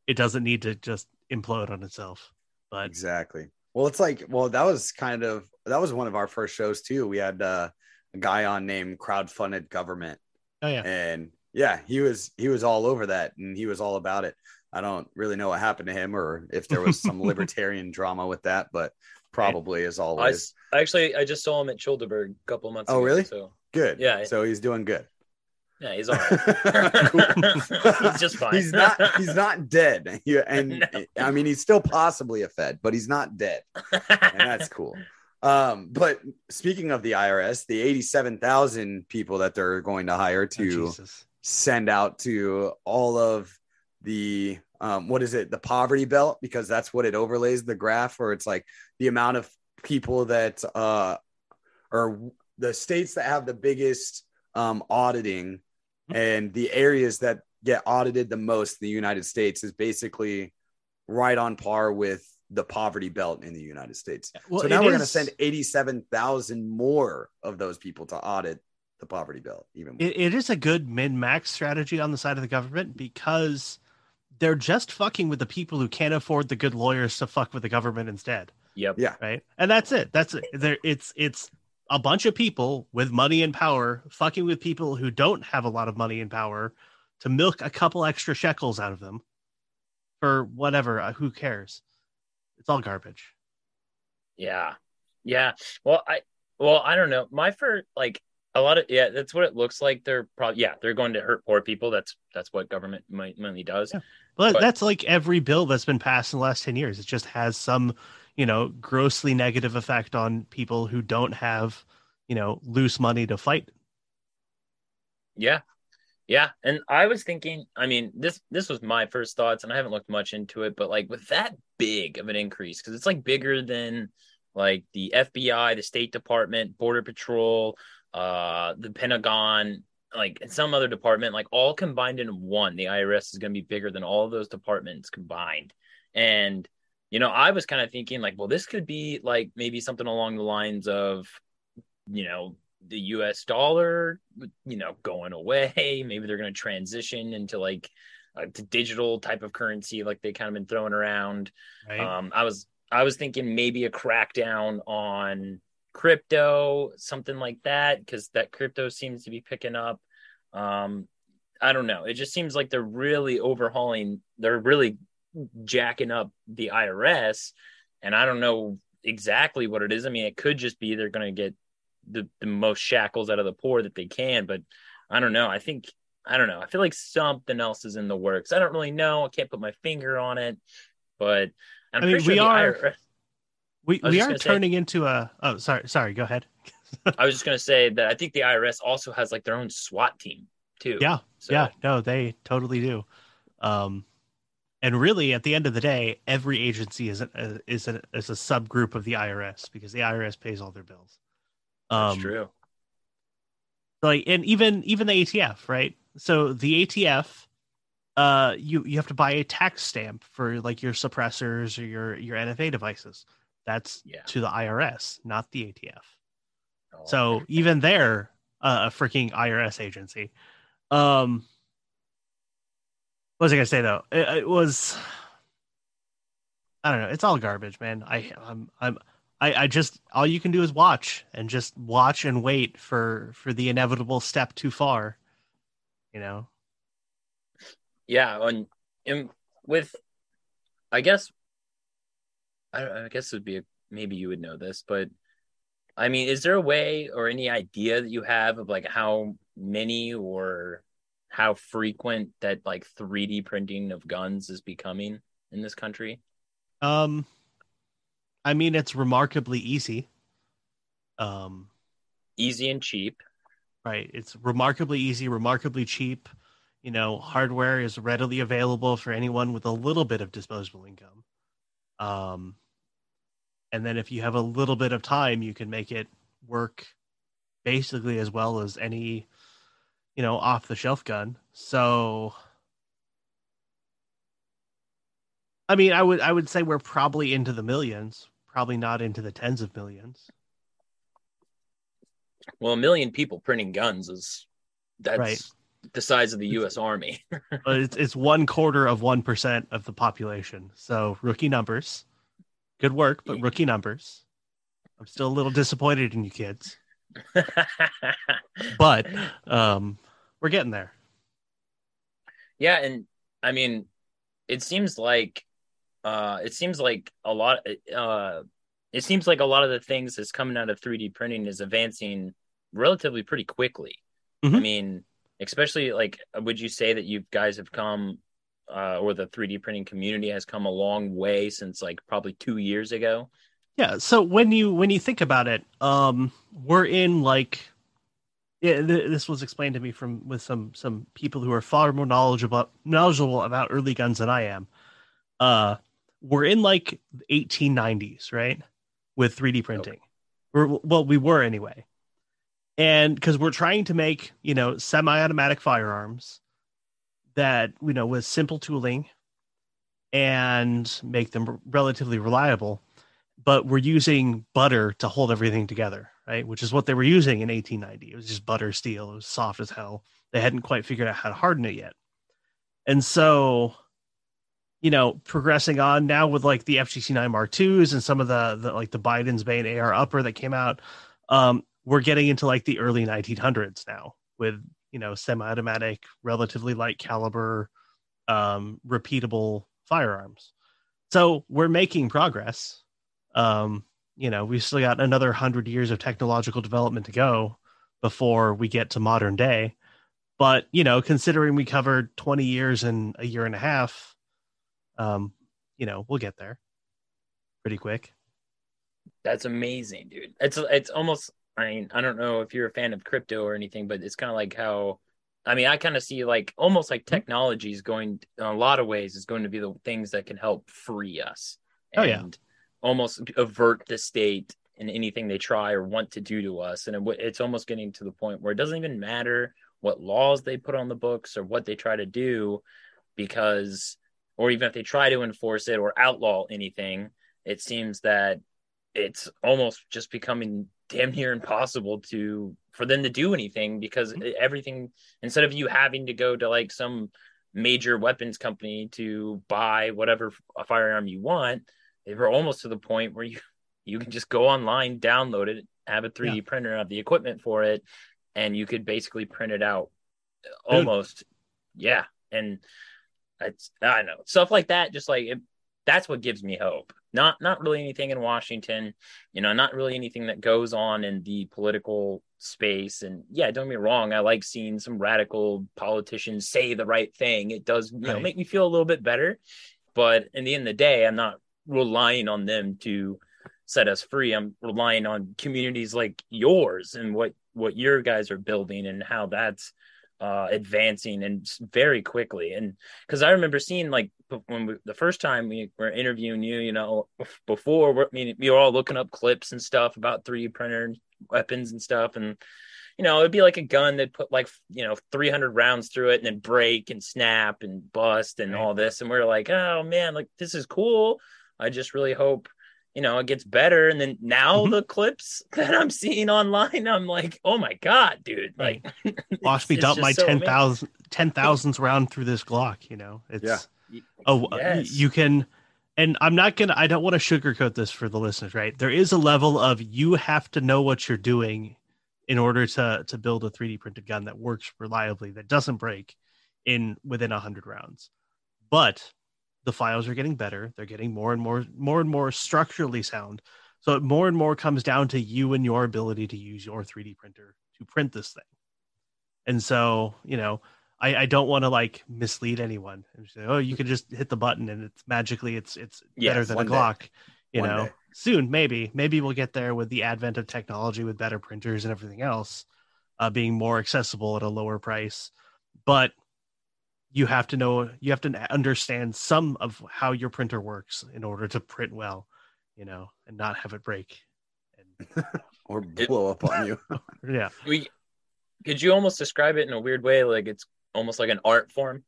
it doesn't need to just implode on itself. But Exactly. Well, it's like, well, that was kind of that was one of our first shows too. We had uh, a guy on named Crowdfunded Government, oh yeah, and yeah, he was he was all over that, and he was all about it. I don't really know what happened to him, or if there was some libertarian drama with that, but probably as I always. s- actually I just saw him at Childeberg a couple months ago. Oh, ago. really? So Good. Yeah. So he's doing good. yeah, he's all right. He's just fine. He's not. He's not dead. He- and No. I mean, he's still possibly a Fed, but he's not dead. and that's cool. Um, but speaking of the IRS, the 87,000 people that they're going to hire Oh, to Jesus. send out to all of the um, what is it, the poverty belt, because that's what it overlays the graph, where it's like the amount of people that uh, or the states that have the biggest um, auditing and the areas that get audited the most in the United States is basically right on par with the poverty belt in the United States. Well, so now we're going to send 87,000 more of those people to audit the poverty belt even more. It, it is a good min max strategy on the side of the government because they're just fucking with the people who can't afford the good lawyers to fuck with the government instead. Yep. Yeah. Right. And that's it. That's it. There it's it's a bunch of people with money and power fucking with people who don't have a lot of money and power to milk a couple extra shekels out of them for whatever. Uh, who cares? It's all garbage. Yeah. Yeah. Well, I well, I don't know. My first like a lot of yeah, that's what it looks like. They're probably yeah, they're going to hurt poor people. That's that's what government money does. Yeah. But, But- that's like every bill that's been passed in the last 10 years. It just has some, you know, grossly negative effect on people who don't have, you know, loose money to fight. Yeah. Yeah. And I was thinking, I mean, this this was my first thoughts, and I haven't looked much into it, but like with that big of an increase, because it's like bigger than like the FBI, the State Department, Border Patrol, uh, the Pentagon, like some other department, like all combined in one. The IRS is gonna be bigger than all of those departments combined. And you know, I was kind of thinking like, well, this could be like maybe something along the lines of, you know, the US dollar, you know, going away. Maybe they're going to transition into like a digital type of currency, like they kind of been throwing around. Right. Um, I was I was thinking maybe a crackdown on crypto, something like that, because that crypto seems to be picking up. Um, I don't know. It just seems like they're really overhauling. They're really jacking up the IRS, and I don't know exactly what it is. I mean, it could just be they're going to get the, the most shackles out of the poor that they can, but I don't know. I think I don't know. I feel like something else is in the works. I don't really know. I can't put my finger on it, but I'm I mean, pretty sure we are- IRS We we are gonna say- turning into a oh sorry sorry go ahead. I was just gonna say that I think the IRS also has like their own SWAT team too. Yeah. So, Yeah, no, they totally do. Um and really at the end of the day, every agency is a, is a is a subgroup of the IRS because the IRS pays all their bills. that's Um, true. like and even even the ATF, right? So the ATF uh you you have to buy a tax stamp for like your suppressors or your your NFA devices. That's Yeah. to the IRS, not the ATF. Oh, So even they're uh, a freaking IRS agency. Um, what was I gonna say though? It, it was, I don't know. It's all garbage, man. I, I'm, I'm, I, I just all you can do is watch and just watch and wait for for the inevitable step too far. You know. yeah, and, and with I guess I, I guess it would be a, maybe you would know this, but I mean, is there a way or any idea that you have of like how many or how frequent that like 3D printing of guns is becoming in this country? Um, I mean, it's remarkably easy. Um, Easy and cheap. right? It's remarkably easy, remarkably cheap. you know, hardware is readily available for anyone with a little bit of disposable income. Um, and then if you have a little bit of time, you can make it work basically as well as any, you know, off the shelf gun. So, I mean, I would I would say we're probably into the millions, probably not into the tens of millions. Well, a million people printing guns is that's Right. the size of the U.S. Army. it's, it's one quarter of one percent of the population. So rookie numbers, good work, but rookie numbers. I'm still a little disappointed in you kids, but um, we're getting there. yeah, and I mean, it seems like uh, it seems like a lot. Uh, it seems like a lot of the things that's coming out of 3D printing is advancing relatively pretty quickly. I Mhm. mean, especially like, would you say that you guys have come, uh, or the 3D printing community has come a long way since like probably two years ago? Yeah. So when you when you think about it, um, we're in like, yeah, th- this was explained to me from with some some people who are far more knowledgeable knowledgeable about early guns than I am. Uh, we're in like 1890s, right? With 3D printing. We're, well, we were anyway, and because we're trying to make you know semi-automatic firearms that you know with simple tooling and make them relatively reliable but we're using butter to hold everything together, right? Which is what they were using in 1890. It was just butter steel. It was soft as hell. They hadn't quite figured out how to harden it yet. And so, you know, progressing on now with like the FGC9 mark 2s and some of the, the like the Biden's Bane AR upper that came out, um, we're getting into like the early 1900s now with, you know, semi-automatic, relatively light caliber, um, repeatable firearms. So we're making progress um you know we've still got another 100 years of technological development to go before we get to modern day but you know considering we covered 20 years in a year and a half um you know we'll get there pretty quick That's amazing, dude. It's it's almost. I mean, I don't know if you're a fan of crypto or anything, but it's kind of like how. I mean, I kind of see like almost like mm-hmm. technology is going in a lot of ways is going to be the things that can help free us. Oh, yeah. almost avert the state and anything they try or want to do to us. And it, it's almost getting to the point where it doesn't even matter what laws they put on the books or what they try to do, because, or even if they try to enforce it or outlaw anything, it seems that it's almost just becoming damn near impossible to for them to do anything because mm-hmm. everything instead of you having to go to like some major weapons company to buy whatever firearm you want they were almost to the point where you you can just go online download it have a 3d printer have the equipment for it and you could basically print it out. Almost. Yeah. And it's i know stuff like that just like it, that's what gives me hope not not really anything in washington you know not really anything that goes on in the political space. And yeah don't get me wrong i like seeing some radical politicians say the right thing. It does you know make me feel a little bit better. But in the end of the day i'm not relying on them to set us free. I'm relying on communities like yours and what what your guys are building and how that's uh advancing and very quickly. And because i remember seeing like when we, the first time we were interviewing you you know before we're, I mean, we were all looking up clips and stuff about 3d printer weapons and stuff. And you know it'd be like a gun that put like you know 300 rounds through it and then break and snap and bust and all this. And we are like oh man like this is cool. I just really hope you know it gets better and then now Mhm. the clips that i'm seeing online i'm like oh my god dude like watch me it's dump just my so amazing. 10,000 10,000th round through this Glock, you know. It's Yeah. oh Yes. you can and I'm not going to I don't want to sugarcoat this for the listeners, right? There is a level of you have to know what you're doing in order to to build a 3D printed gun that works reliably that doesn't break in within 100 rounds. But the files are getting better. They're getting more and more more and more structurally sound. So it more and more comes down to you and your ability to use your 3D printer to print this thing. And so, you know, I, I don't want to like mislead anyone and say, oh, you could just hit the button and it's magically it's it's better than a. Glock. You One know, day. soon maybe maybe we'll get there with the advent of technology with better printers and everything else uh, being more accessible at a lower price. But you have to know you have to understand some of how your printer works in order to print well, you know, and not have it break. And, or blow up on you. yeah. We could you almost describe it in a weird way, like it's almost like an art form.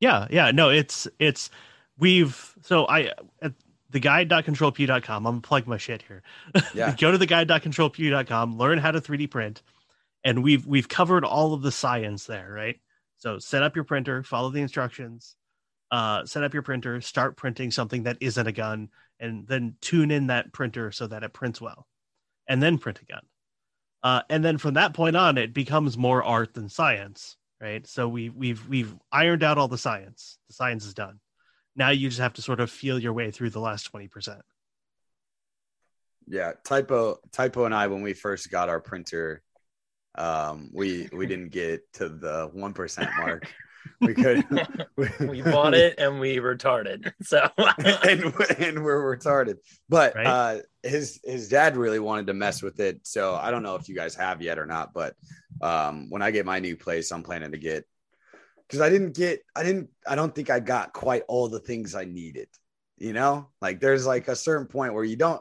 Yeah, yeah. No, it's it's we've so I at the guide.controlpew.com. I'm gonna plug my shit here. Yeah. Go to the guide.controlpew.com, learn how to 3D print, and we've we've covered all of the science there, right? So set up your printer, follow the instructions, uh, set up your printer, start printing something that isn't a gun, and then tune in that printer so that it prints well, and then print a gun. Uh, and then from that point on, it becomes more art than science, right? So we we've we've ironed out all the science. The science is done. Now you just have to sort of feel your way through the last twenty percent. Yeah, typo typo and I when we first got our printer, um, we we didn't get to the one percent mark. We could we bought it and we retarded. So and, and we're retarded. But Right. uh his his dad really wanted to mess with it. So I don't know if you guys have yet or not, but um when I get my new place, I'm planning to get because I didn't get I didn't I don't think I got quite all the things I needed. You know, like there's like a certain point where you don't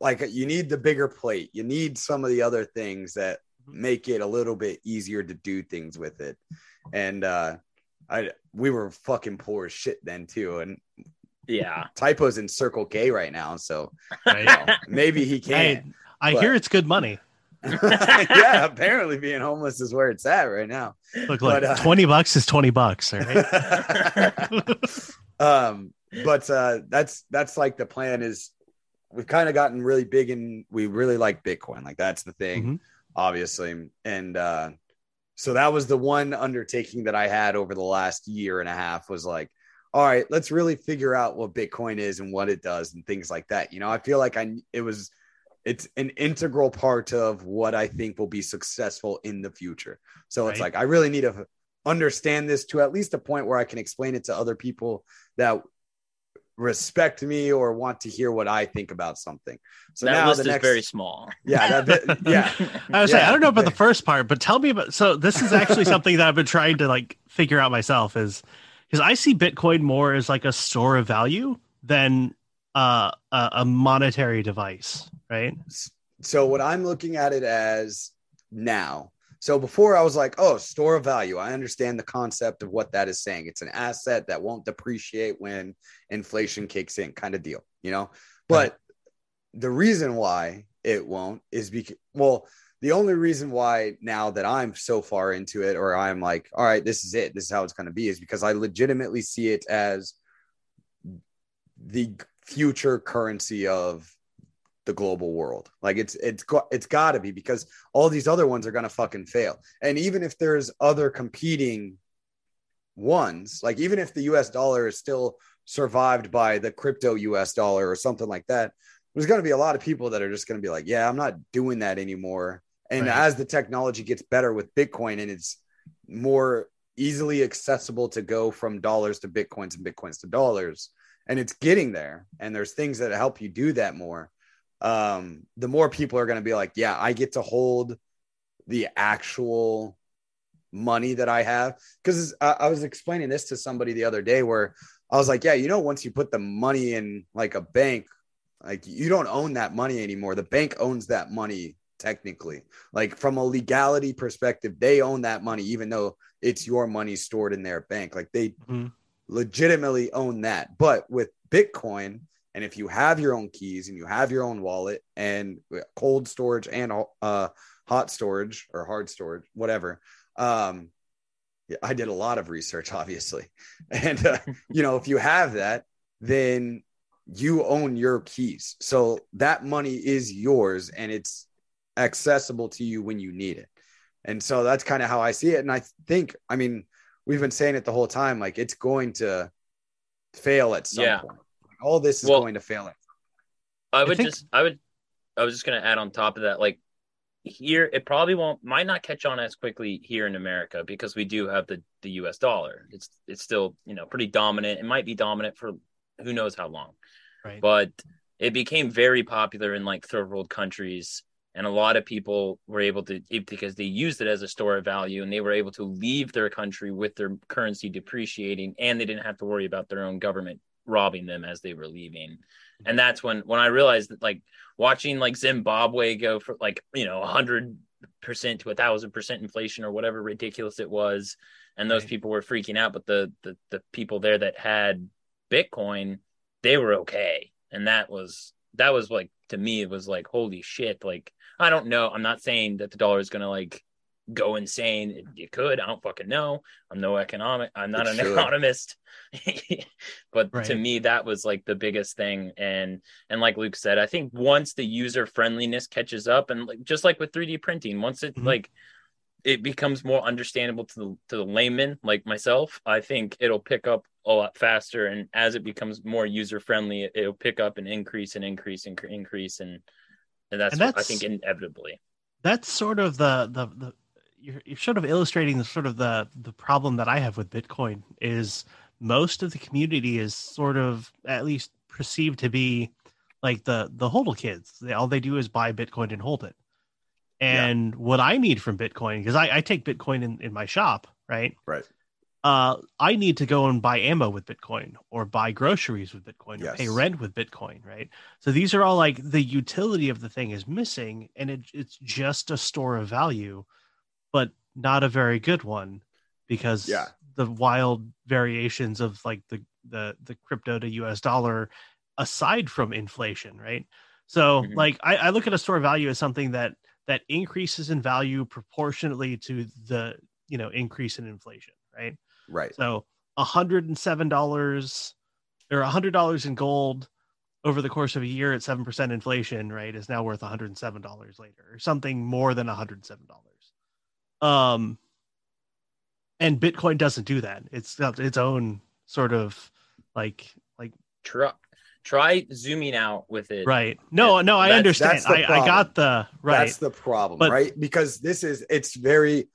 like you need the bigger plate. You need some of the other things that make it a little bit easier to do things with it. And uh I we were fucking poor as shit then too. And yeah. typos in Circle K right now, so Right? you know, maybe he Hey, can. I but- hear it's good money. yeah, apparently being homeless is where it's at right now. Look, like But, uh, twenty bucks is twenty bucks, all right? um, but uh, that's that's like the plan is we've kind of gotten really big and we really like Bitcoin. Like that's the thing, Mhm. Obviously. And uh, so that was the one undertaking that I had over the last year and a half was like, all right, let's really figure out what Bitcoin is and what it does and things like that. You know, I feel like I it was it's an integral part of what I think will be successful in the future. So it's like I really need to understand this to at least a point where I can explain it to other people that respect me or want to hear what I think about something. So that now list the is next, very small. yeah, that bit, yeah, I was saying, I don't know about the first part, but tell me about. So this is actually something that I've been trying to like figure out myself is because I see Bitcoin more as like a store of value than uh, a, a monetary device, right? so what I'm looking at it as now. So before I was like, oh, store of value. I understand the concept of what that is saying. It's an asset that won't depreciate when inflation kicks in, kind of deal, you know. But the reason why it won't is because well, the only reason why now that I'm so far into it, or I'm like, all right, this is it, this is how it's going to be, is because I legitimately see it as the future currency of the global world. Like it's it's got it's got to be because all these other ones are going to fucking fail. And even if there's other competing ones, like even if the US dollar is still survived by the crypto US dollar or something like that, there's going to be a lot of people that are just going to be like, yeah, I'm not doing that anymore. And Right. as the technology gets better with Bitcoin and it's more easily accessible to go from dollars to bitcoins and bitcoins to dollars and it's getting there and there's things that help you do that more um the more people are going to be like yeah i get to hold the actual money that i have. Because I, I was explaining this to somebody the other day where i was like yeah you know once you put the money in like a bank like you don't own that money anymore. The bank owns that money technically. Like from a legality perspective they own that money even though it's your money stored in their bank. Like they Mhm. legitimately own that. But with bitcoin and if you have your own keys and you have your own wallet and cold storage and uh, hot storage or hard storage whatever um i did a lot of research obviously and uh, you know if you have that then you own your keys so that money is yours and it's accessible to you when you need it. And so that's kind of how I see it. And I think, I mean, we've been saying it the whole time, like it's going to fail at some Yeah. point. All this is Well- going to fail at I would think- just, I would, I was just gonna add on top of that, like here, it probably won't, might not catch on as quickly here in America because we do have the the U.S. dollar. It's it's still you know pretty dominant. It might be dominant for who knows how long, Right. but it became very popular in like third world countries and a lot of people were able to because they used it as a store of value and they were able to leave their country with their currency depreciating and they didn't have to worry about their own government robbing them as they were leaving. And that's when when i realized that like watching like zimbabwe go for like you know 100% to a thousand percent inflation or whatever ridiculous it was and those right. people were freaking out but the, the the people there that had bitcoin they were okay. And that was that was like to me it was like holy shit like i don't know. I'm not saying that the dollar is going to like go insane. It, it, could i don't fucking know. I'm no economic i'm not it an economist. But right. to me that was like the biggest thing. And and like luke said i think once the user friendliness catches up and like just like with 3d printing once it mm-hmm. like it becomes more understandable to the to the layman like myself i think it'll pick up a lot faster. And as it becomes more user friendly it, will pick up and increase and increase and increase. And and that's, and that's i think inevitably. that's sort of the the, the you're, you're sort of illustrating the sort of the the problem that i have with bitcoin is most of the community is sort of at least perceived to be like the the hodl kids they, all they do is buy bitcoin and hold it and yeah. what i need from bitcoin because I, I take bitcoin in, in my shop right right uh, I need to go and buy ammo with Bitcoin or buy groceries with Bitcoin yes. or pay rent with Bitcoin, right? So these are all like the utility of the thing is missing and it, it's just a store of value, but not a very good one because yeah. the wild variations of like the, the, the crypto to US dollar aside from inflation, right? So mm-hmm. like I, I look at a store value as something that that increases in value proportionately to the you know increase in inflation, right? Right. So $107 or $100 in gold over the course of a year at 7% inflation, right, is now worth $107 later or something more than $107. Um, and Bitcoin doesn't do that. It's got its own sort of like, like, try, try zooming out with it. Right. No, no, I that's, understand. That's I, I got the right. That's the problem, but, right? Because this is, it's very,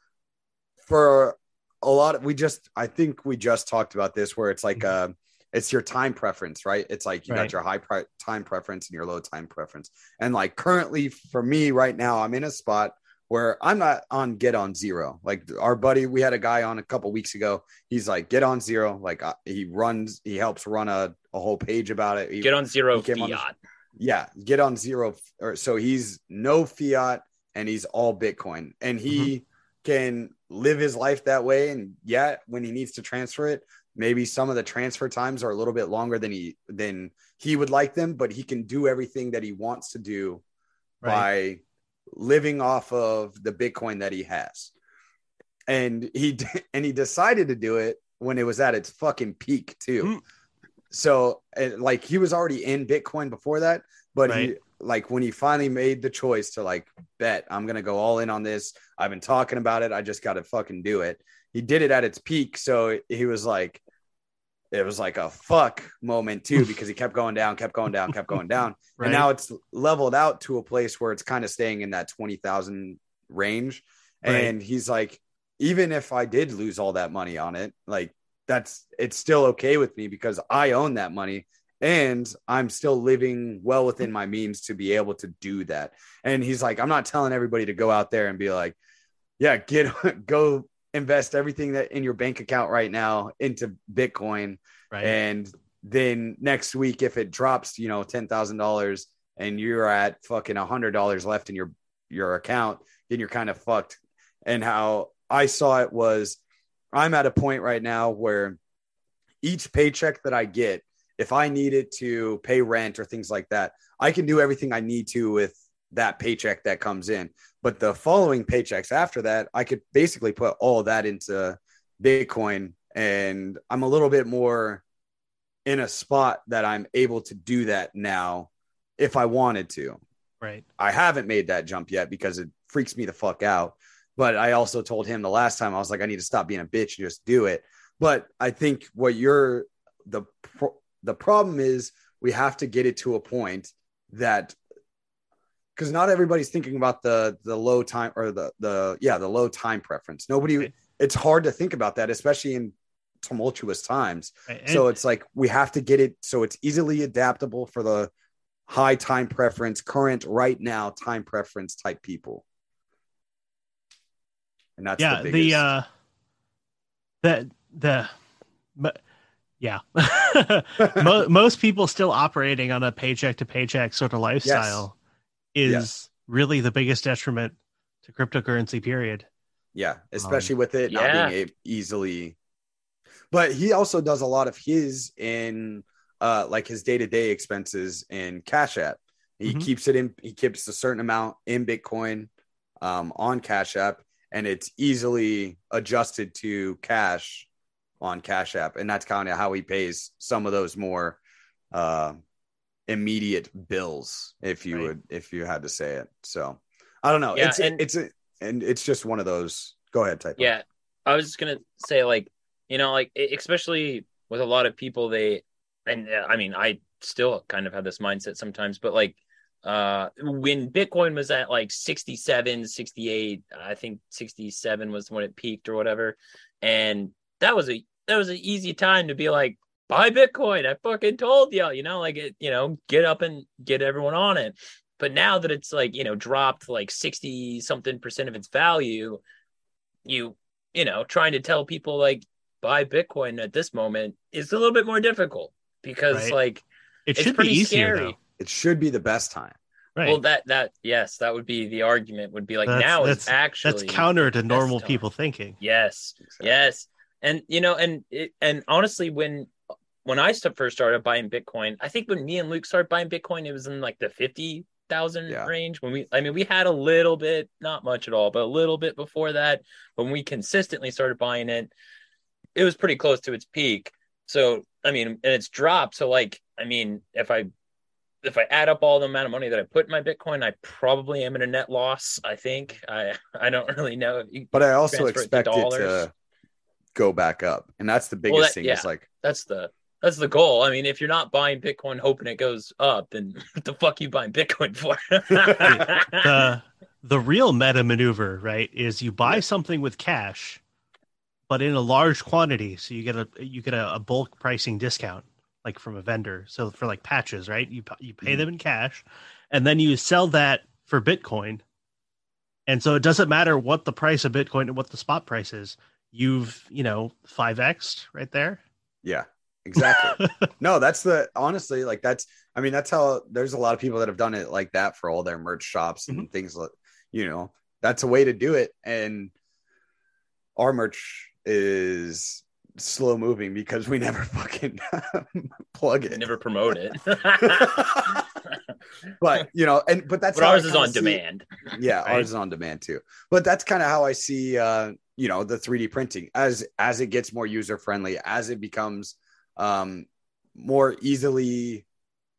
for a lot of we just i think we just talked about this where it's like mm-hmm. uh it's your time preference right it's like you right. got your high pri- time preference and your low time preference and like currently for me right now i'm in a spot where i'm not on get on zero like our buddy we had a guy on a couple weeks ago he's like get on zero like uh, he runs he helps run a, a whole page about it he, get on zero fiat on, yeah get on zero or so he's no fiat and he's all bitcoin and he mm-hmm. can live his life that way. And yet, when he needs to transfer it, maybe some of the transfer times are a little bit longer than he than he would like them, but he can do everything that he wants to do right. by living off of the Bitcoin that he has. And he and he decided to do it when it was at its fucking peak too. Mm. So, like he was already in Bitcoin before that, but right. he like when he finally made the choice to like bet I'm gonna go all in on this. I've been talking about it. I just gotta fucking do it. He did it at its peak, so he was like, it was like a fuck moment too because he kept going down, kept going down, kept going down, right. and now it's leveled out to a place where it's kind of staying in that twenty thousand range. Right. And he's like, even if I did lose all that money on it, like that's it's still okay with me because I own that money and I'm still living well within my means to be able to do that. And he's like, I'm not telling everybody to go out there and be like, yeah, get go invest everything that in your bank account right now into Bitcoin. Right. And then next week, if it drops, you know, ten thousand dollars and you're at fucking a hundred dollars left in your your account, then you're kind of fucked. And how I saw it was I'm at a point right now where each paycheck that I get if I needed to pay rent or things like that, I can do everything I need to with that paycheck that comes in. But the following paychecks after that, I could basically put all that into Bitcoin. And I'm a little bit more in a spot that I'm able to do that now if I wanted to. Right. I haven't made that jump yet because it freaks me the fuck out. But I also told him the last time I was like, I need to stop being a bitch and just do it. But I think what you're the the problem is we have to get it to a point that because not everybody's thinking about the the low time or the the yeah the low time preference. Nobody. Right. It's hard to think about that, especially in tumultuous times. Right. So it's like we have to get it so it's easily adaptable for the high time preference, current right now time preference type people. And that's yeah, the the, uh, the the, but yeah, Mo- most people still operating on a paycheck to paycheck sort of lifestyle is Yes. really the biggest detriment to cryptocurrency. Period. Yeah, especially with it yeah. not being a- easily. But he also does a lot of his in uh like his day-to-day expenses in Cash App. He Mhm. keeps it in he keeps a certain amount in Bitcoin um on Cash App and it's easily adjusted to cash on Cash App and that's kind of how he pays some of those more uh immediate bills if you Right. would if you had to say it. So I don't know. Yeah, it's and- it's a, and it's just one of those. Go ahead, type. Yeah, I was just gonna say like you know like especially with a lot of people they and uh, I mean I still kind of have this mindset sometimes, but like uh when Bitcoin was at like 67, 68, I think 67 was when it peaked or whatever, and that was a that was an easy time to be like buy Bitcoin. I fucking told y'all, you know, like it, you know, get up and get everyone on it. But now that it's like, you know, dropped like 60 something percent of its value, you, you know, trying to tell people like buy Bitcoin at this moment is a little bit more difficult because Right. like It It's should be pretty easier scary. though. It should be the best time. Right. well that that yes, that would be the argument would be like That's- now that's- it's actually That's counter to normal time. people thinking. Yes. Yes. And you know, and it, and honestly, when when I first started buying Bitcoin, I think when me and Luke started buying Bitcoin, it was in like the fifty thousand Yeah. range. When we, I mean, we had a little bit, not much at all, but a little bit before that. When we consistently started buying it, it was pretty close to its peak. So I mean, and it's dropped. So like, I mean, if I if I add up all the amount of money that I put in my Bitcoin, I probably am in a net loss. I think I I don't really know. But I also transfer it to expect it to go back up, and that's the biggest Well, that- thing. yeah. Is like that's the that's the goal. I mean, if you're not buying Bitcoin hoping it goes up, then what the fuck you buying Bitcoin for? the the real meta maneuver, right, is you buy something with cash, but in a large quantity, so you get a you get a, a bulk pricing discount, like from a vendor. So for like patches, right, you you pay mm-hmm. them in cash, and then you sell that for Bitcoin, and so it doesn't matter what the price of Bitcoin and what the spot price is. You've you know five x right there. Yeah, exactly. no, that's the honestly like that's. I mean, that's how there's a lot of people that have done it like that for all their merch shops and Mm-hmm. things like you know that's a way to do it. And our merch is slow moving because we never fucking plug it. Never promote it. but you know, and but that's but ours is on see- demand. yeah Right. ours is on demand too but that's kind of how i see uh you know the 3d printing as as it gets more user friendly as it becomes um more easily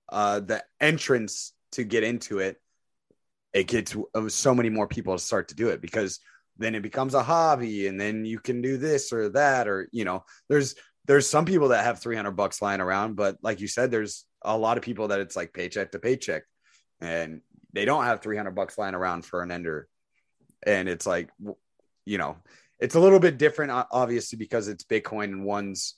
uh the entrance to get into it it gets uh, so many more people to start to do it because then it becomes a hobby and then you can do this or that or you know there's there's some people that have 300 bucks lying around but like you said there's a lot of people that it's like paycheck to paycheck and they don't have 300 bucks lying around for an ender. And it's like you know it's a little bit different obviously because it's bitcoin and one's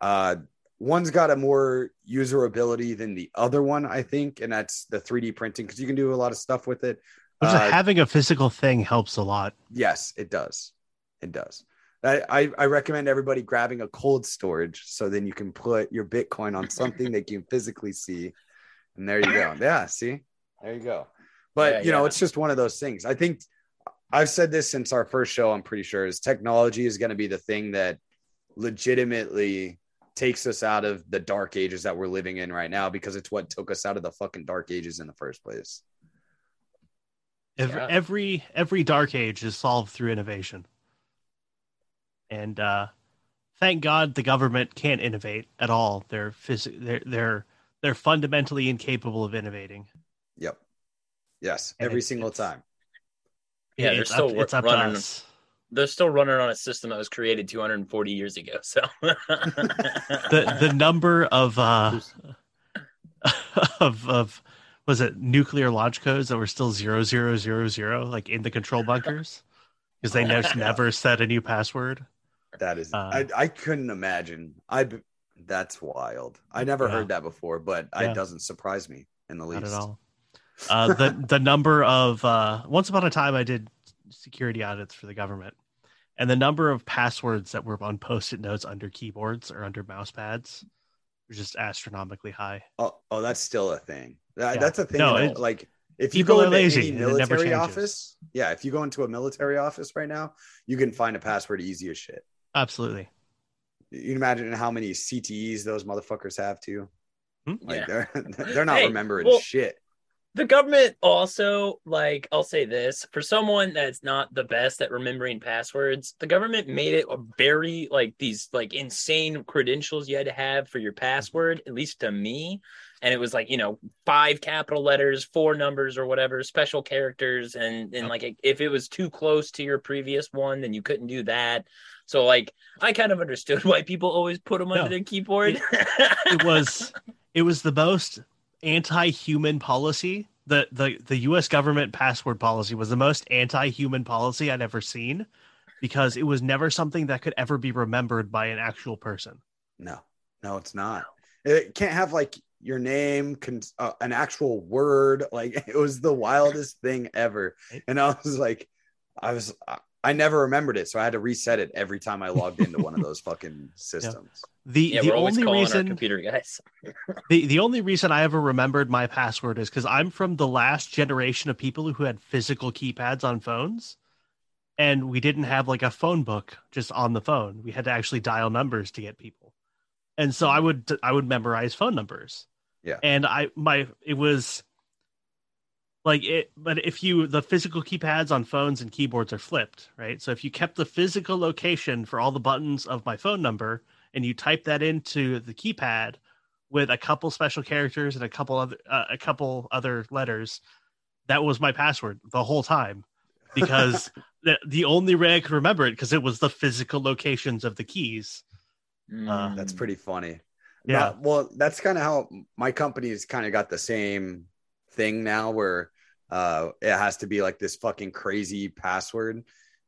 uh one's got a more user ability than the other one i think and that's the 3d printing because you can do a lot of stuff with it. Which Uh, having a physical thing helps a lot. yes it does. It does. I, I I recommend everybody grabbing a cold storage so then you can put your bitcoin on something that you can physically see. And there you go. Yeah see? There you go. But Yeah, you know yeah. it's just one of those things. I think i've said this since our first show i'm pretty sure is technology is going to be the thing that legitimately takes us out of the dark ages that we're living in right now because it's what took us out of the fucking dark ages in the first place Every, Yeah. every every dark age is solved through innovation. And uh thank God the government can't innovate at all. They're phys- they're they're they're fundamentally incapable of innovating. yep yes every it's- single time Yeah, they're it's still up, wor- it's up to us. They're still running on a system that was created 240 years ago. So The the number of uh of of was it nuclear launch codes that were still zero zero zero zero like in the control bunkers because they never never set a new password. That is, Uh, I, I couldn't imagine. I, that's wild. I never Yeah. heard that before, but Yeah. it doesn't surprise me. in the Not least. at all. Uh, the the number of uh, once upon a time I did security audits for the government, and the number of passwords that were on post-it notes under keyboards or under mouse pads was just astronomically high. Oh, oh, that's still a thing. That, Yeah. That's a thing. No, in, it- like if you go are into lazy any and it never military office, yeah, if you go into a military office right now, you can find a password easy as shit. Absolutely. You can imagine how many CTEs those motherfuckers have too. Hmm? Like Yeah. they're they're not Hey, remembering well- shit. The government also like i'll say this for someone that's not the best at remembering passwords the government made it a very like these like insane credentials you had to have for your password at least to me. And it was like you know five capital letters four numbers or whatever special characters. And and like if it was too close to your previous one then you couldn't do that. So like i kind of understood why people always put them No. under their keyboard. It was it was the most anti-human policy. The the the US government password policy was the most anti-human policy I'd ever seen because it was never something that could ever be remembered by an actual person. No, no, it's not. It can't have like your name, con- uh, an actual word. Like it was the wildest thing ever. And I was like, I was, I- I never remembered it, so I had to reset it every time I logged into one of those fucking systems. The yeah the we're only calling our reason computer guys the, the only reason I ever remembered my password is because I'm from the last generation of people who had physical keypads on phones. And we didn't have like a phone book just on the phone. We had to actually dial numbers to get people. And so I would I would memorize phone numbers. Yeah. And I my it was like it but if you the physical keypads on phones and keyboards are flipped, right? So if you kept the physical location for all the buttons of my phone number and you type that into the keypad with a couple special characters and a couple other uh, a couple other letters that was my password the whole time because the, the only way i could remember it because it was the physical locations of the keys Uh, That's pretty funny. Yeah. Not- well, that's kind of how my company's kind of got the same thing now where uh it has to be like this fucking crazy password.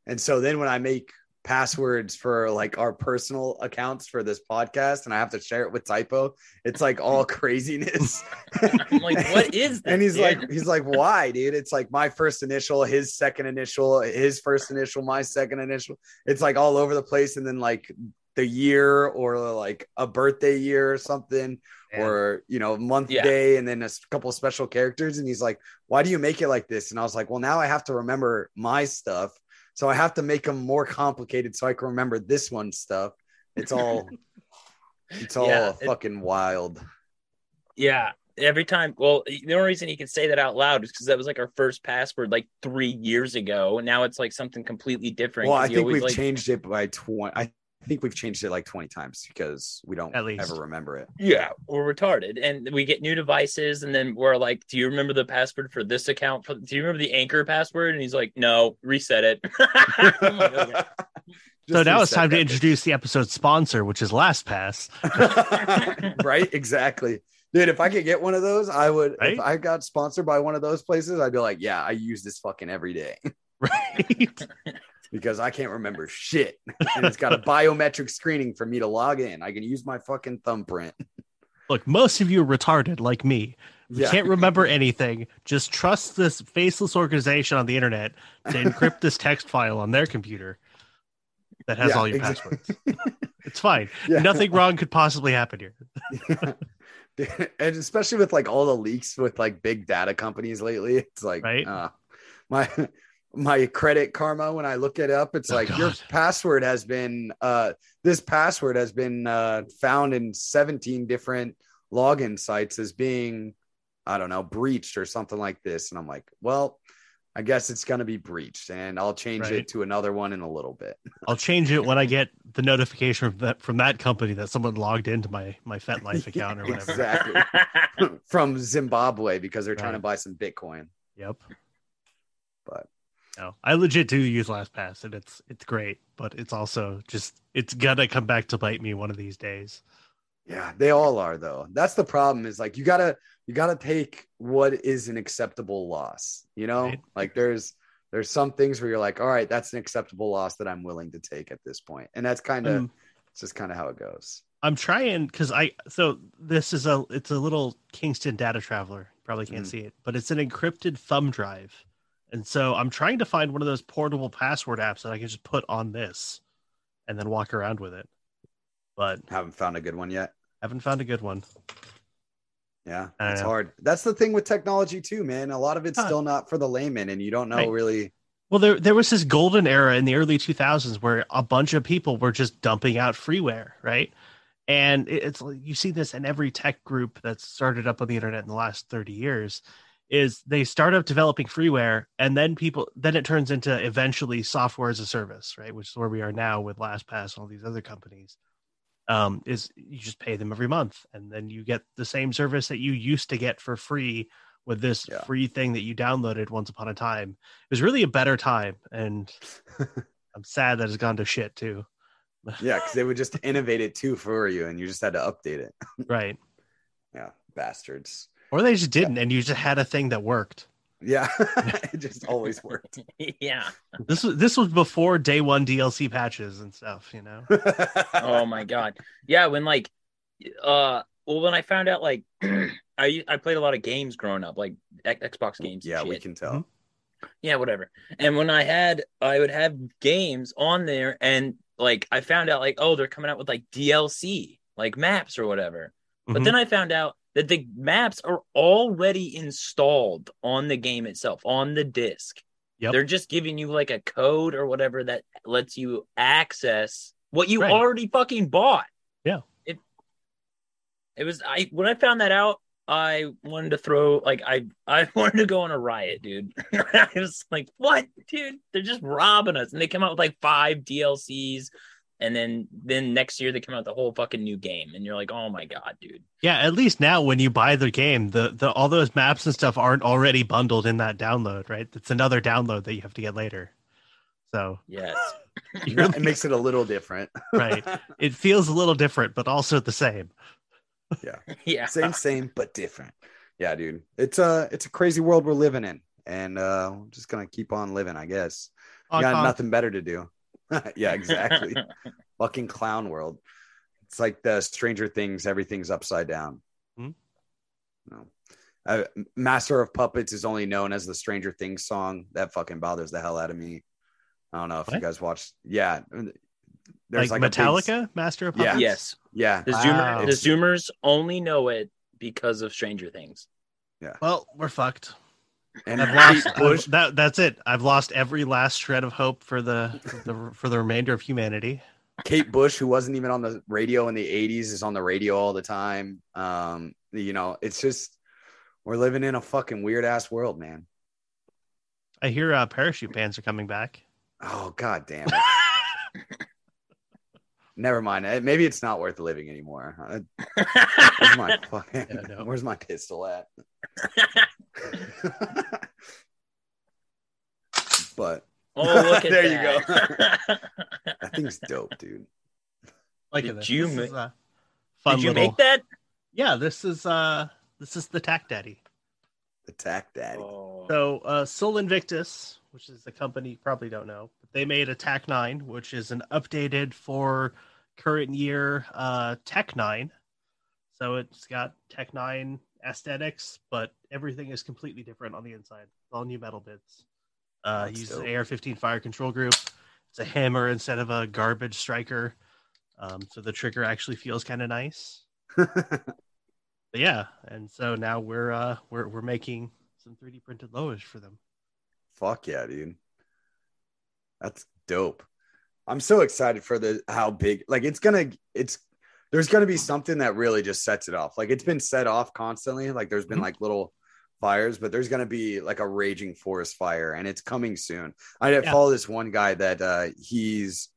And so then when I make passwords for like our personal accounts for this podcast and I have to share it with typo, it's like all craziness. I'm like, what is this? and he's dude? like he's like why dude it's like my first initial his second initial his first initial my second initial it's like all over the place and then like the year or like a birthday year or something or you know month Yeah. day and then a couple special characters and he's like why do you make it like this and i was like well now i have to remember my stuff so i have to make them more complicated so i can remember this one stuff it's all it's all Yeah, it- fucking wild yeah. Every time, well, the only reason he can say that out loud is because that was like our first password like three years ago. And now it's like something completely different. Well, I think always, we've like- changed it by 20. I think we've changed it like 20 times because we don't At least. ever remember it. Yeah, we're retarded, and we get new devices, and then we're like, "Do you remember the password for this account? Do you remember the Anchor password?" And he's like, "No, reset it." Like, "Okay." so now it's reset time to introduce the episode sponsor which is lastpass bitch. right? Exactly. Dude, if I could get one of those, I would. Right? If I got sponsored by one of those places, I'd be like, yeah, I use this fucking every day right because I can't remember shit. And it's got a biometric screening for me to log in. I can use my fucking thumbprint. look most of you are retarded like me You Yeah. can't remember anything just trust this faceless organization on the internet to encrypt this text file on their computer that has Yeah, all your exactly. passwords it's fine Yeah. nothing wrong could possibly happen here and especially with like all the leaks with like big data companies lately, it's like Right. uh, my my credit karma when I look it up, it's Oh, like your password has been uh this password has been uh found in 17 different login sites as being I don't know breached or something like this. And I'm like, well, I guess it's gonna be breached and I'll change Right. it to another one in a little bit. i'll change it when i get the notification from that from that company that someone logged into my my fetlife account or whatever exactly. From Zimbabwe because they're trying to buy some Bitcoin. yep no i legit do use lastpass and it's it's great but it's also just it's gonna come back to bite me one of these days Yeah, they all are though. That's the problem is like you gotta you gotta take what is an acceptable loss. You know, Right. like there's there's some things where you're like, all right, that's an acceptable loss that I'm willing to take at this point, and that's kind of Um, it's just kind of how it goes. I'm trying because I so this is a it's a little Kingston data traveler. probably can't Mhm. see it, but it's an encrypted thumb drive. And so I'm trying to find one of those portable password apps that I can just put on this and then walk around with it. But Haven't found a good one yet. haven't found a good one. Yeah, it's hard. That's the thing with technology too, man. A lot of it's Huh. still not for the layman, and you don't know Right. really. Well, there there was this golden era in the early 2000s where a bunch of people were just dumping out freeware, right? And it- it's like you see this in every tech group that's started up on the internet in the last 30 years is they start up developing freeware and then people then it turns into eventually software as a service, right? Which is where we are now with LastPass and all these other companies. Um, is you just pay them every month and then you get the same service that you used to get for free with this Yeah. free thing that you downloaded once upon a time. It was really a better time, and I'm sad that it's gone to shit too. Yeah, because they would just innovate it too for you, and you just had to update it. Right. Yeah, bastards. Or they just didn't, and you just had a thing that worked. Yeah, it just always worked. yeah. This was this was before day one DLC patches and stuff, you know. Oh my god. Yeah, when like uh well when I found out like I I played a lot of games growing up, like X- Xbox games. and yeah, we can tell. Yeah, whatever. And when I had, I would have games on there, and like I found out, like, oh, they're coming out with like DLC, like maps or whatever. But Mhm. then I found out that the maps are already installed on the game itself, on the disc. Yep. They're just giving you like a code or whatever that lets you access what you Right. already fucking bought. Yeah. It it was I when I found that out, I wanted to throw like I I wanted to go on a riot, dude. I was like, "What, dude? They're just robbing us." And they come out with like five DLCs, and then then next year they come out with the whole fucking new game, and you're like, "Oh my god, dude!" Yeah, at least now when you buy the game, the, the all those maps and stuff aren't already bundled in that download, right? It's another download that you have to get later. So Yes, you're, it makes it a little different. right. It feels a little different, but also the same. yeah, Yeah. same, same, but different. Yeah, dude. It's a it's a crazy world we're living in, and uh, we're just gonna keep on living, I guess. We got honk. nothing better to do. yeah, exactly. Fucking clown world. It's like the Stranger Things. Everything's upside down. Hmm. No. Uh, Master of Puppets is only known as the Stranger Things song. That fucking bothers the hell out of me. I don't know if you guys watched. Yeah, Like, there's like, a big- Metallica, Master of Yeah. Puppets? yes. yeah, The Wow. Zoomer, the Zoomers only know it because of Stranger Things. Yeah. Well, we're fucked. And I've lost Bush. I've- that. That's it. I've lost every last shred of hope for the for the for the remainder of humanity. Kate Bush, who wasn't even on the radio in the 80s, is on the radio all the time. Um, you know, it's just we're living in a fucking weird ass world, man. I hear uh, parachute bands are coming back. Oh god damn it. Never mind. Eh, Maybe it's not worth living anymore. Where's my fucking Yeah, no. where's my pistol at? but Oh, look at There you that. that thing's dope, dude. Like Did this. you This ma- is a fun Did you little- make that? Yeah, this is uh this is the Tac Daddy. Attack Daddy. Oh. So uh Sol Invictus, which is a company you probably don't know, but they made a Tac 9, which is an updated for current year uh Tec 9. So it's got Tec 9 aesthetics, but everything is completely different on the inside. All new metal bits. Uh That's uses. AR-15 fire control group. It's a hammer instead of a garbage striker. Um, so the trigger actually feels kind of nice. But yeah, and so now we're uh we're we're making some 3D printed lowers for them. Fuck yeah, dude. That's dope. I'm so excited for the how big like it's gonna it's there's gonna be something that really just sets it off. Like it's been set off constantly. Like there's been Mhm. like little fires, but there's gonna be like a raging forest fire and it's coming soon. I did Yeah. follow this one guy that uh he's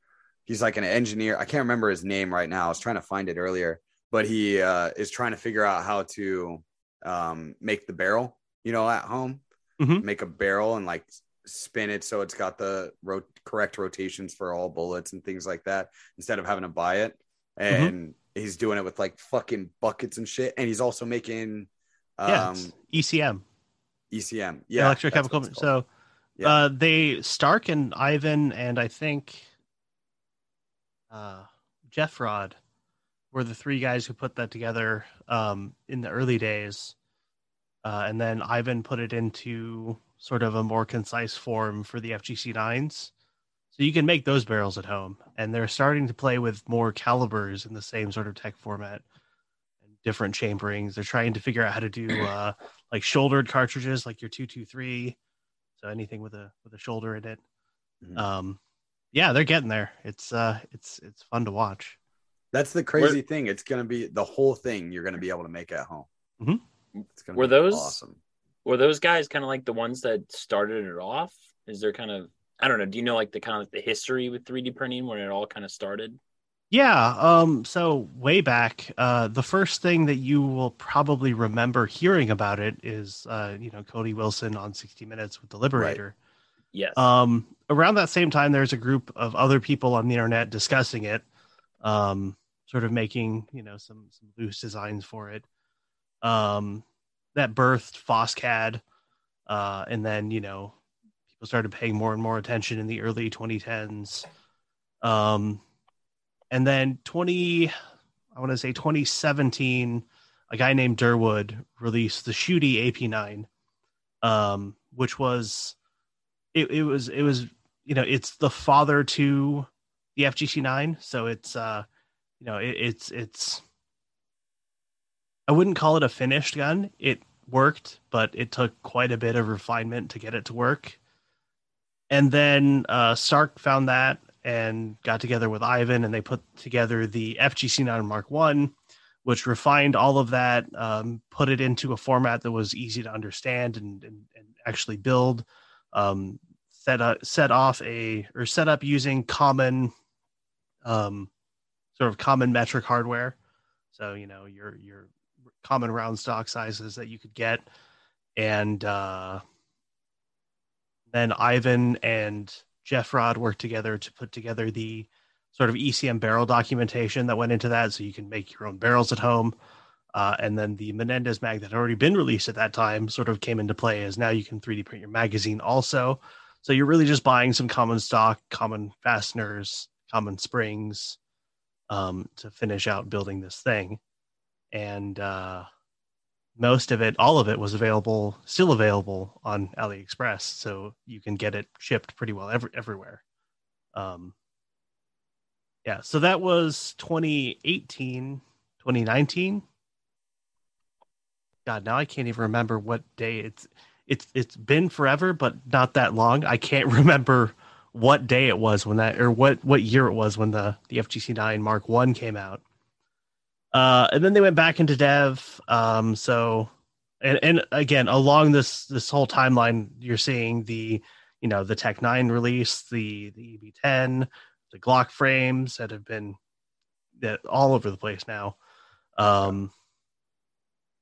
he's like an engineer. I can't remember his name right now. I was trying to find it earlier, but he uh is trying to figure out how to um make the barrel, you know, at home Mhm. make a barrel and like spin it so it's got the ro- correct rotations for all bullets and things like that instead of having to buy it. Mm-hmm. And he's doing it with like fucking buckets and shit. And he's also making Yeah, um it's ECM, ECM. Yeah. electrochemical. what it's called. So Yeah. uh, they Stark and Ivan and I think uh, Jeff Rod were the three guys who put that together um, in the early days. uh, and then Ivan put it into sort of a more concise form for the FGC nines. So you can make those barrels at home, and they're starting to play with more calibers in the same sort of tech format and different chamberings. They're trying to figure out how to do uh, like shouldered cartridges, like your two two three, so anything with a with a shoulder in it. Mhm. Um, yeah, they're getting there. It's uh, it's it's fun to watch. That's the crazy thing. It's gonna be the whole thing. You're gonna be able to make at home. Mhm. It's gonna Were be those- awesome? Were those guys kind of like the ones that started it off? Is there kind of I don't know. Do you know like the kind of the history with 3D printing when it all kind of started? Yeah. Um. So way back, uh, the first thing that you will probably remember hearing about it is, uh, you know, Cody Wilson on 60 Minutes with the Liberator. Yes. Um. Around that same time, there's a group of other people on the internet discussing it, um, sort of making you know some some loose designs for it. Um, that birthed FOSCAD, uh, and then you know people started paying more and more attention in the early 2010s. Um, and then 20 i want to say 2017 a guy named Derwood released the Shuty AP9 um which was it, it was it was you know it's the father to the fgc9 so it's uh you know it, it's it's i wouldn't call it a finished gun it worked but it took quite a bit of refinement to get it to work and then uh stark found that and got together with Ivan and they put together the FGC9 Mark One, which refined all of that, um, put it into a format that was easy to understand and, and, and actually build. Um, set up, set off a or set up using common, um, sort of common metric hardware. So you know your your common round stock sizes that you could get, and uh, then Ivan and Jeffrod worked together to put together the sort of ECM barrel documentation that went into that, so you can make your own barrels at home. Uh, and then the Menendez mag that had already been released at that time sort of came into play as now you can 3D print your magazine also. So you're really just buying some common stock, common fasteners, common springs um, to finish out building this thing. And uh, most of it, all of it was available, still available on AliExpress. So you can get it shipped pretty well every, everywhere. Um, yeah, so that was 2018, 2019. God, now I can't even remember what day it's it's it's been forever, but not that long. I can't remember what day it was when that or what what year it was when the the FGC 9 Mark 1 came out. Uh and then they went back into dev um so and and again along this this whole timeline you're seeing the you know the Tec 9 release, the the EB10, the Glock frames that have been that all over the place now. Um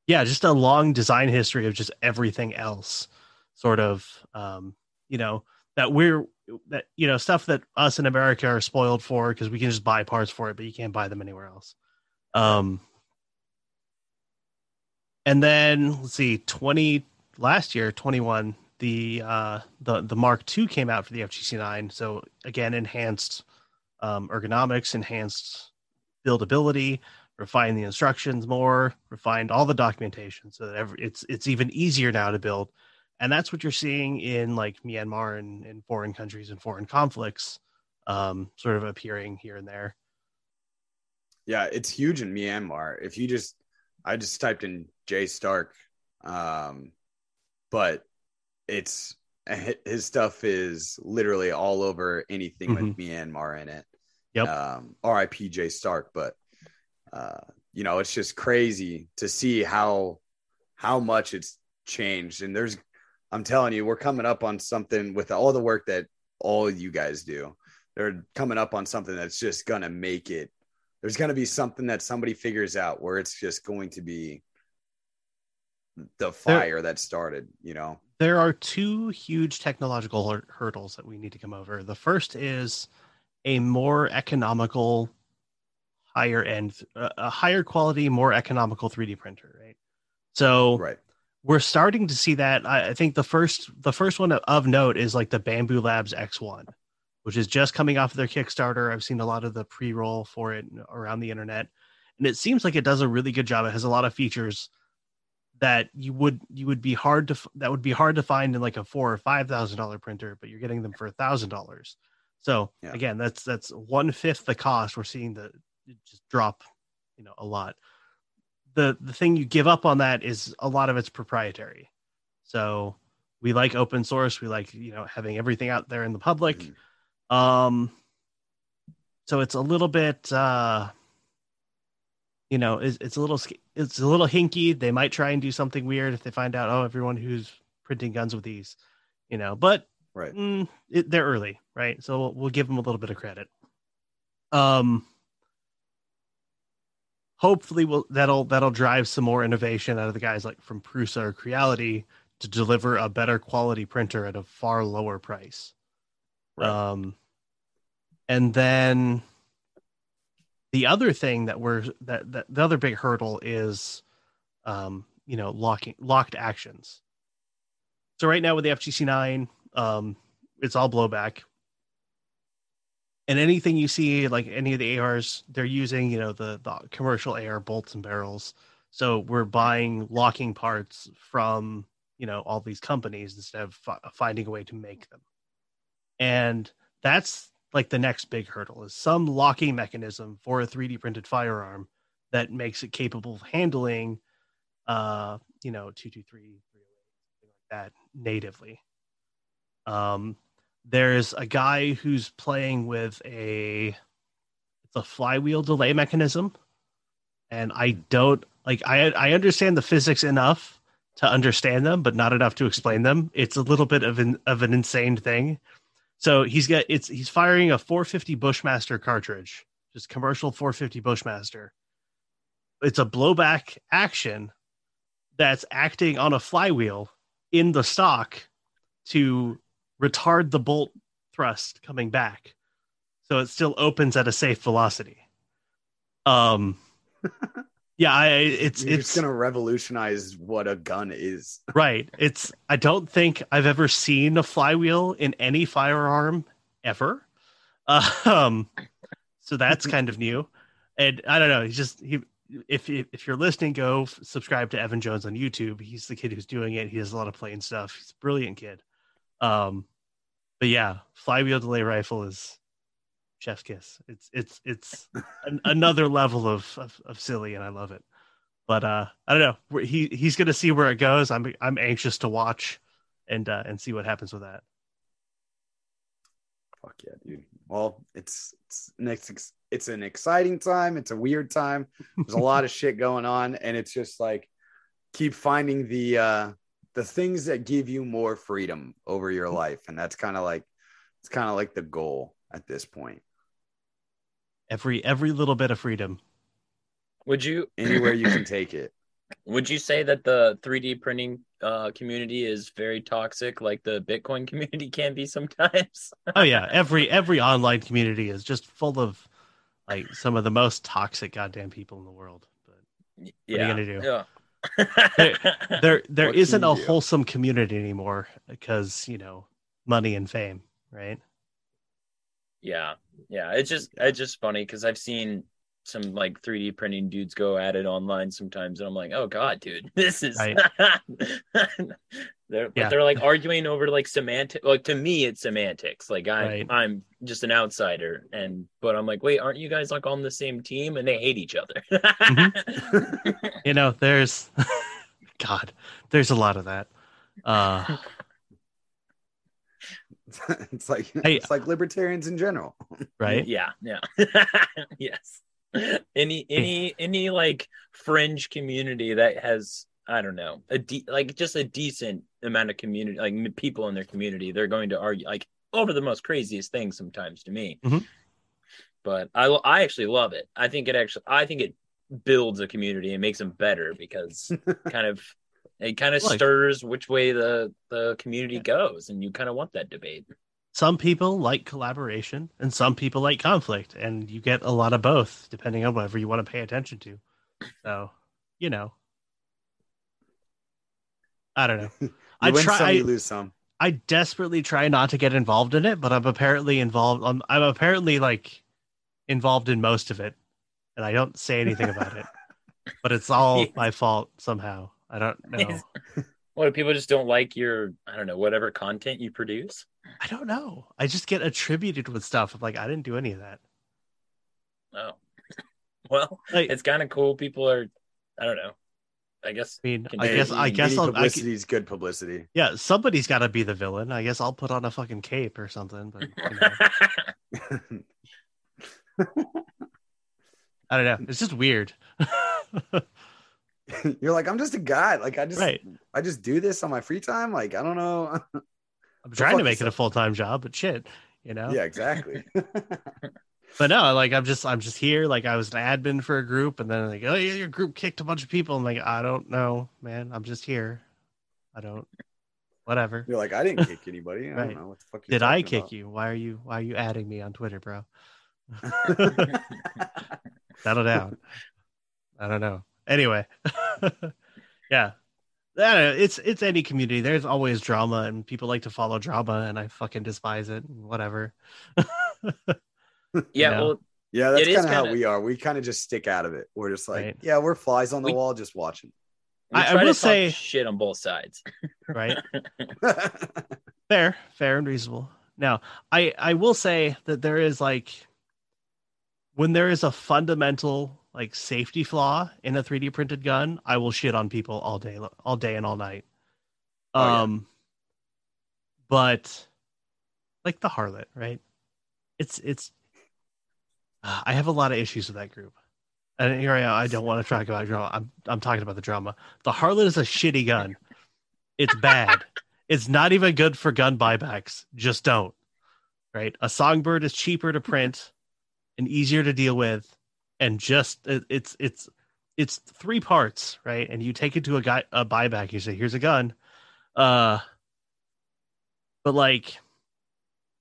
yeah, just a long design history of just everything else, sort of, um, you know, that we're that you know stuff that us in America are spoiled for because we can just buy parts for it, but you can't buy them anywhere else. Um, and then let's see, twenty last year, twenty one, the uh, the the Mark II came out for the FGC nine. So again, enhanced um, ergonomics, enhanced buildability refined the instructions more, refined all the documentation so that every, it's it's even easier now to build. And that's what you're seeing in like Myanmar and in foreign countries and foreign conflicts, um, sort of appearing here and there. Yeah, it's huge in Myanmar. If you just, I just typed in JStark, um, but it's his stuff is literally all over anything with Myanmar in it. Yep. Um, R.I.P. JStark, but uh, you know, it's just crazy to see how how much it's changed. And there's, I'm telling you, we're coming up on something with all the work that all you guys do. They're coming up on something that's just gonna make it. There's gonna be something that somebody figures out where it's just going to be the fire that started. You know, There are two huge technological hurdles that we need to come over. The first is a more economical higher end uh, a higher quality more economical 3d printer right so right we're starting to see that I, I think the first the first one of note is like the Bambu Labs X1 which is just coming off of their kickstarter i've seen a lot of the pre-roll for it around the internet and it seems like it does a really good job it has a lot of features that you would you would be hard to that would be hard to find in like a four or five thousand dollar printer, but you're getting them for a thousand dollars. So Yeah. again, that's that's one fifth the cost. We're seeing the it just drop, you know, a lot. The the thing you give up on that is a lot of it's proprietary. So we like open source. We like you know having everything out there in the public. Mhm. Um, so it's a little bit, uh, you know, it's, it's a little, it's a little hinky. They might try and do something weird if they find out, oh, everyone who's printing guns with these, you know, but Right. mm, it, they're early, right? So we'll, we'll give them a little bit of credit. Um, hopefully, we'll that'll that'll drive some more innovation out of the guys like from Prusa or Creality to deliver a better quality printer at a far lower price. Right. Um, and then the other thing that we're that, that the other big hurdle is, um, you know, locking locked actions. So right now with the FGC nine, um, it's all blowback. And anything you see, like any of the ARs, they're using, you know, the, the commercial AR bolts and barrels. So we're buying locking parts from, you know, all these companies instead of fi- finding a way to make them. And that's like the next big hurdle is some locking mechanism for a 3D printed firearm that makes it capable of handling, uh, you know, 223, 308, something like that natively. Um, there's a guy who's playing with a it's a flywheel delay mechanism. And i don't like i i understand the physics enough to understand them but not enough to explain them. It's a little bit of an of an insane thing so he's got it's he's firing a 450 bushmaster cartridge just commercial 450 bushmaster. It's a blowback action that's acting on a flywheel in the stock to retard the bolt thrust coming back. So it still opens at a safe velocity. Um yeah i it's You're it's gonna revolutionize what a gun is. right. It's i don't think i've ever seen a flywheel in any firearm ever. Um so that's kind of new. And i don't know he's just he if if you're listening go subscribe to evan jones on youtube. He's the kid who's doing it. He does a lot of playing stuff. He's a brilliant kid. Um but yeah flywheel delay rifle is chef's kiss it's it's it's an, another level of, of of silly and i love it but uh i don't know he he's gonna see where it goes i'm i'm anxious to watch and uh and see what happens with that Fuck yeah, dude. Well, it's it's an ex- it's an exciting time. It's a weird time. There's a lot of shit going on, and it's just like keep finding the uh the things that give you more freedom over your life, and that's kind of like it's kind of like the goal at this point. Every every little bit of freedom Would you Anywhere you can take it. would you say that the 3D printing uh, community is very toxic, like the Bitcoin community can be sometimes? oh yeah every every online community is just full of like some of the most toxic goddamn people in the world but yeah. What are you gonna do? Yeah. there there What can isn't a do? wholesome community anymore because you know money and fame right Yeah, yeah. It's just it's just funny because I've seen some like 3D printing dudes go at it online sometimes, and I'm like, oh god, dude, this is. Right. they're Yeah. they're like arguing over like semantic. Like to me, it's semantics. Like I'm Right. I'm just an outsider, and but I'm like, wait, aren't you guys like on the same team? And they hate each other. Mm-hmm. you know there's god there's a lot of that uh it's like Hey. it's like libertarians in general. right Yeah, yeah. yes. Any any any like fringe community that has I don't know, a de- like just a decent amount of community like people in their community, they're going to argue like over the most craziest things sometimes to me. Mhm. But I I actually love it. I think it actually I think it builds a community and makes them better because kind of it kind of Like- stirs which way the the community goes and you kind of want that debate. some people like collaboration and some people like conflict and you get a lot of both depending on whatever you want to pay attention to so you know i don't know You I win try- some, I- you lose some. i desperately try not to get involved in it but i'm apparently involved i'm, I'm apparently like involved in most of it and i don't say anything about it but it's all Yeah. my fault somehow I don't know. What people just don't like your I don't know whatever content you produce? I don't know. I just get attributed with stuff. I'm like, I didn't do any of that. Oh, well, Like- it's kind of cool. People are I don't know. I guess I mean, I guess I guess I'll, I publicity is good publicity. yeah, somebody's got to be the villain. I guess I'll put on a fucking cape or something. But you know, I don't know. It's just weird. You're like, I'm just a guy. Like I just right. I just do this on my free time. Like, I don't know. I'm trying to make it a full time job, but shit, you know. yeah, exactly. But no, like I'm just I'm just here. Like I was an admin for a group, and then like, oh yeah, your group kicked a bunch of people. I'm like, I don't know, man. I'm just here. I don't. Whatever. You're like, I didn't kick anybody. I Right. don't know what the fuck. Did I kick about. you? Why are you Why are you adding me on Twitter, bro? Settle down. I don't know. Anyway, yeah, I know. It's it's any community. There's always drama, and people like to follow drama, and I fucking despise it. Whatever. yeah. know? Well, Yeah, that's kind of how we are. We kind of just stick out of it. We're just like, Right. yeah, we're flies on the We- wall, just watching. I- I try will to say- shit on both sides. right. fair fair and reasonable now i i will say that there is like when there is a fundamental like safety flaw in a 3d printed gun i will shit on people all day all day and all night Oh, yeah. um but like the harlot right it's it's uh, i have a lot of issues with that group and here i am i don't want to talk about drama i'm i'm talking about the drama the harlot is a shitty gun it's bad it's not even good for gun buybacks. Just don't. Right? A songbird is cheaper to print and easier to deal with, and just it- it's it's it's three parts, right? And you take it to a guy a buyback. You say, "Here's a gun," uh, but like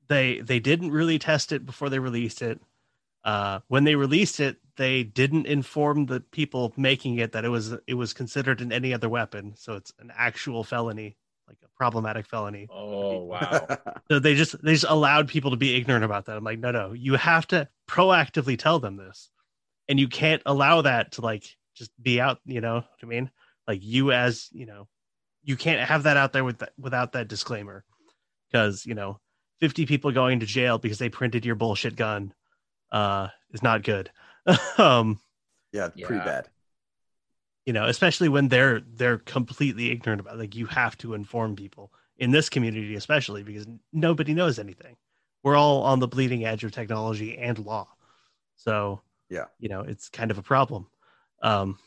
they they didn't really test it before they released it. Uh, when they released it, they didn't inform the people making it that it was it was considered in any other weapon, so it's an actual felony, like a problematic felony. Oh wow. So they just they just allowed people to be ignorant about that. I'm like, no, no, you have to proactively tell them this, and you can't allow that to like just be out. You know what I mean? Like you as you know, you can't have that out there with that, without that disclaimer, because you know, 50 people going to jail because they printed your bullshit gun, uh, is not good. um, yeah, pretty Yeah. bad. you know especially when they're they're completely ignorant about it. like you have to inform people in this community especially because nobody knows anything we're all on the bleeding edge of technology and law so Yeah. you know it's kind of a problem um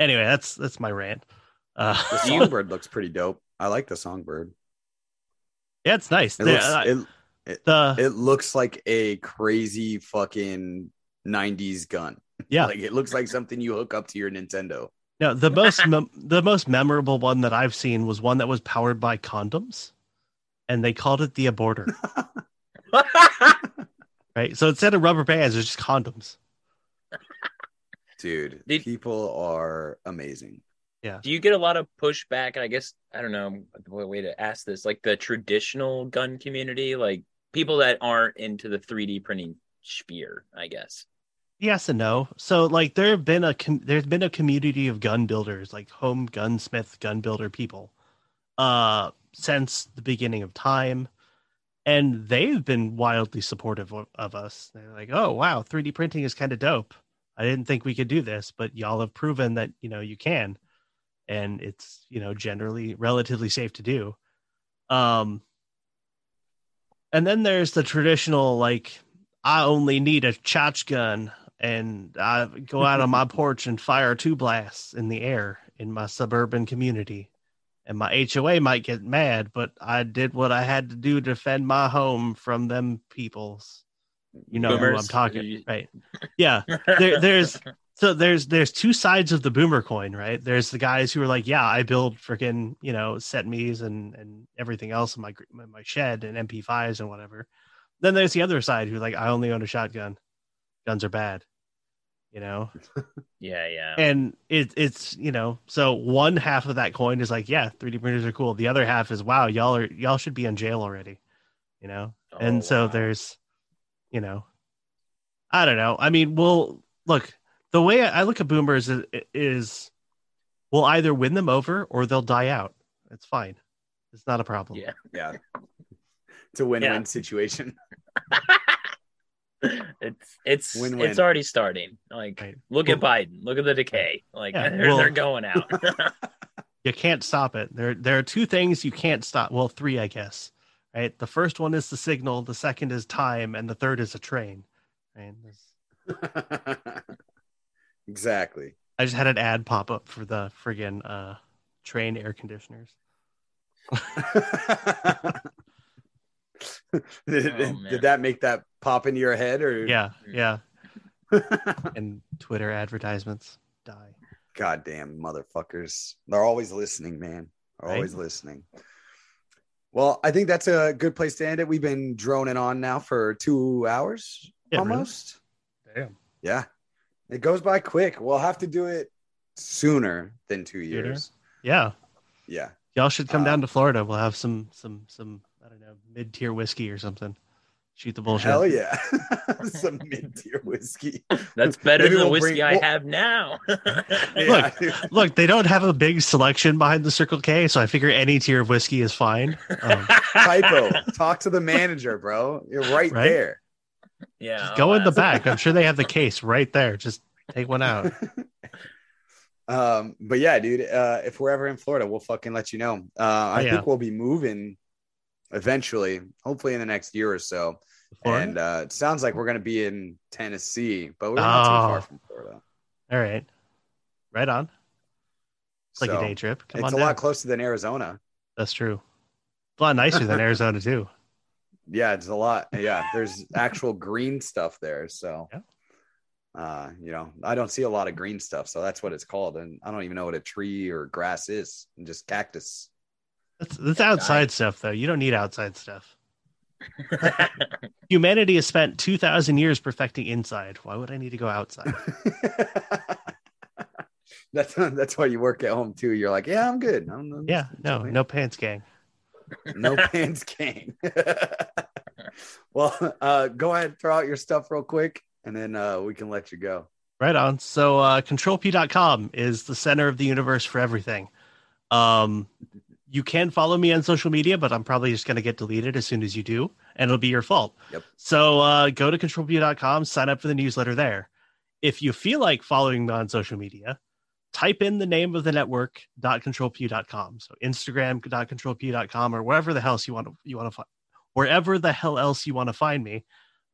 anyway that's that's my rant uh The songbird looks pretty dope. I like the songbird. yeah it's nice It The- looks uh, it, the it looks like a crazy fucking 90s gun. yeah Like it looks like something you hook up to your Nintendo. no the most mem- the most memorable one that i've seen was one that was powered by condoms and they called it the aborter right so instead of rubber bands it's just condoms Dude, Did- people are amazing. Yeah do you get a lot of pushback? I guess I don't know what way to ask this. Like the traditional gun community, like people that aren't into the 3D printing sphere, I guess. yes and no so like there have been a com- there's been a community of gun builders like home gunsmith gun builder people uh since the beginning of time and they've been wildly supportive of, of us they're like oh wow 3d printing is kind of dope i didn't think we could do this but y'all have proven that you know you can and it's you know generally relatively safe to do um and then there's the traditional like I only need a chotch gun and I go out on my porch and fire two blasts in the air in my suburban community. And my HOA might get mad, but I did what I had to do to defend my home from them peoples. You know who I'm talking, right? Yeah. There, there's so there's there's two sides of the boomer coin, right? There's the guys who are like, yeah, I build freaking you know CETMEs and and everything else in my in my shed and MP5s and whatever. Then there's the other side who like, I only own a shotgun. Guns are bad, you know. Yeah, yeah. And it it's you know so one half of that coin is like, yeah, 3D printers are cool. The other half is wow, y'all are y'all should be in jail already, you know. Oh, and Oh, so wow. there's you know i don't know i mean well look the way i look at boomers is, is we'll either win them over or they'll die out. It's fine. It's not a problem. Yeah. Yeah. It's a win-win Yeah. situation. it's it's Win-win. it's already starting. Like Right. look at Biden. Look at the decay. Like Yeah, they're, well- they're going out. You can't stop it. There there are two things you can't stop. Well, three, I guess. Right? The first one is the signal, the second is time, and the third is a train. Right? There's- exactly. I just had an ad pop up for the friggin' uh train air conditioners. did, Oh, did that make that pop into your head or Yeah, yeah. and Twitter advertisements die. goddamn motherfuckers they're always listening man they're Right. always listening well i think that's a good place to end it we've been droning on now for two hours Yeah, really? almost Damn. yeah it goes by quick we'll have to do it sooner than two years Yeah. yeah Y'all should come Uh, down to Florida. We'll have some some some I don't know, mid tier whiskey or something. Shoot the bullshit. hell yeah some mid-tier whiskey That's better Maybe than the we'll whiskey bring- I we'll- have now. Yeah. Look, they don't have a big selection behind the Circle K, so I figure any tier of whiskey is fine. Um, typo talk to the manager bro you're right, Right? there yeah. go in the back. I'm sure they have the case right there. Just take one out. Um, but yeah, dude, uh, if we're ever in Florida, we'll fucking let you know. Uh, I Oh, yeah. think we'll be moving eventually, hopefully in the next year or so. Florida? And uh, it sounds like we're going to be in Tennessee, but we're not too far Oh. from Florida. All right. Right on. It's like So, a day trip. Come it's on a down. lot closer than Arizona. That's true. A lot nicer than Arizona too. Yeah, it's a lot. Yeah, there's actual green stuff there. So, Yeah. uh, you know, I don't see a lot of green stuff. So that's what it's called. And I don't even know what a tree or grass is, just cactus. That's that's outside stuff though. You don't need outside stuff. Humanity has spent two thousand years perfecting inside. Why would I need to go outside? that's that's why you work at home too. You're like, yeah, I'm good. I'm, I'm Yeah, no, no pants gang. no pants gang. well, uh, go ahead, throw out your stuff real quick, and then uh, we can let you go. Right on. So uh controlpew.com is the center of the universe for everything. Um you can follow me on social media, but I'm probably just going to get deleted as soon as you do, and it'll be your fault. Yep. So uh, go to controlpew.com, sign up for the newsletter there. If you feel like following me on social media, type in the name of the network .controlpew.com. So Instagram.controlpew.com or wherever the hell else you want to you want to find wherever the hell else you want to find me.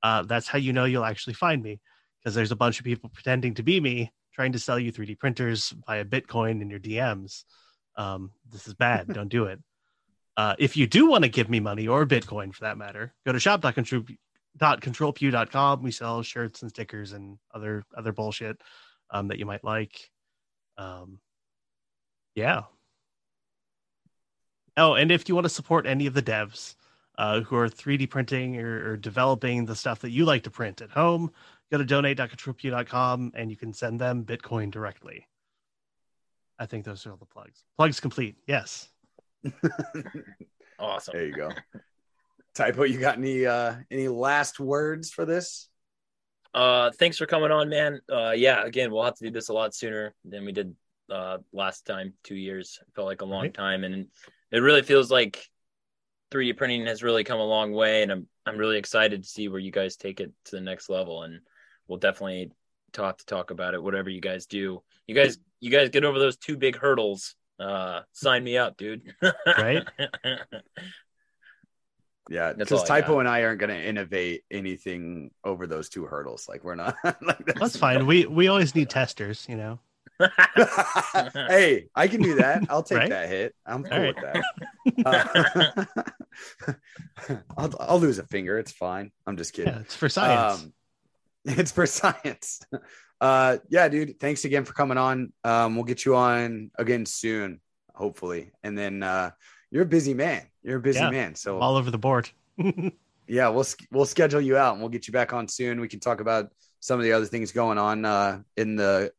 Uh, that's how you know you'll actually find me because there's a bunch of people pretending to be me trying to sell you 3D printers via Bitcoin in your DMs. Um, this is bad. Don't do it. Uh, if you do want to give me money or Bitcoin for that matter, go to shop.controlpew.com. We sell shirts and stickers and other other bullshit um, that you might like. Um, yeah. Oh, and if you want to support any of the devs uh, who are 3D printing or, or developing the stuff that you like to print at home, go to donate.controlpew.com and you can send them Bitcoin directly. I think those are all the plugs. Plugs complete. Yes. awesome. There you go. Typo, you got any uh any last words for this? Uh, thanks for coming on, man. Uh, yeah, again, we'll have to do this a lot sooner than we did uh last time. Two years it felt like a long Right. time, and it really feels like 3D printing has really come a long way, and I'm I'm really excited to see where you guys take it to the next level, and we'll definitely talk to talk about it. Whatever you guys do, you guys you guys get over those two big hurdles. Uh, sign me up, dude. Right? Yeah, because Typo and I aren't going to innovate anything over those two hurdles. Like we're not. like That's fine. We we always need testers, you know. hey, I can do that. I'll take Right? that hit. I'm cool All right. with that. Uh, I'll, I'll lose a finger. It's fine. I'm just kidding. Yeah, it's for science. Um, it's for science. Uh, yeah, dude. Thanks again for coming on. Um, we'll get you on again soon, hopefully. And then uh, you're a busy man. You're a busy Yeah. man. So all over the board. yeah, we'll we'll schedule you out and we'll get you back on soon. We can talk about some of the other things going on uh, in the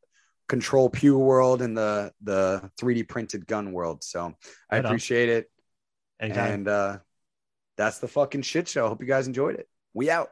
control pew world and the the 3D printed gun world. So I Right on. appreciate it. Anytime. And uh, that's the fucking shit show. Hope you guys enjoyed it. We out.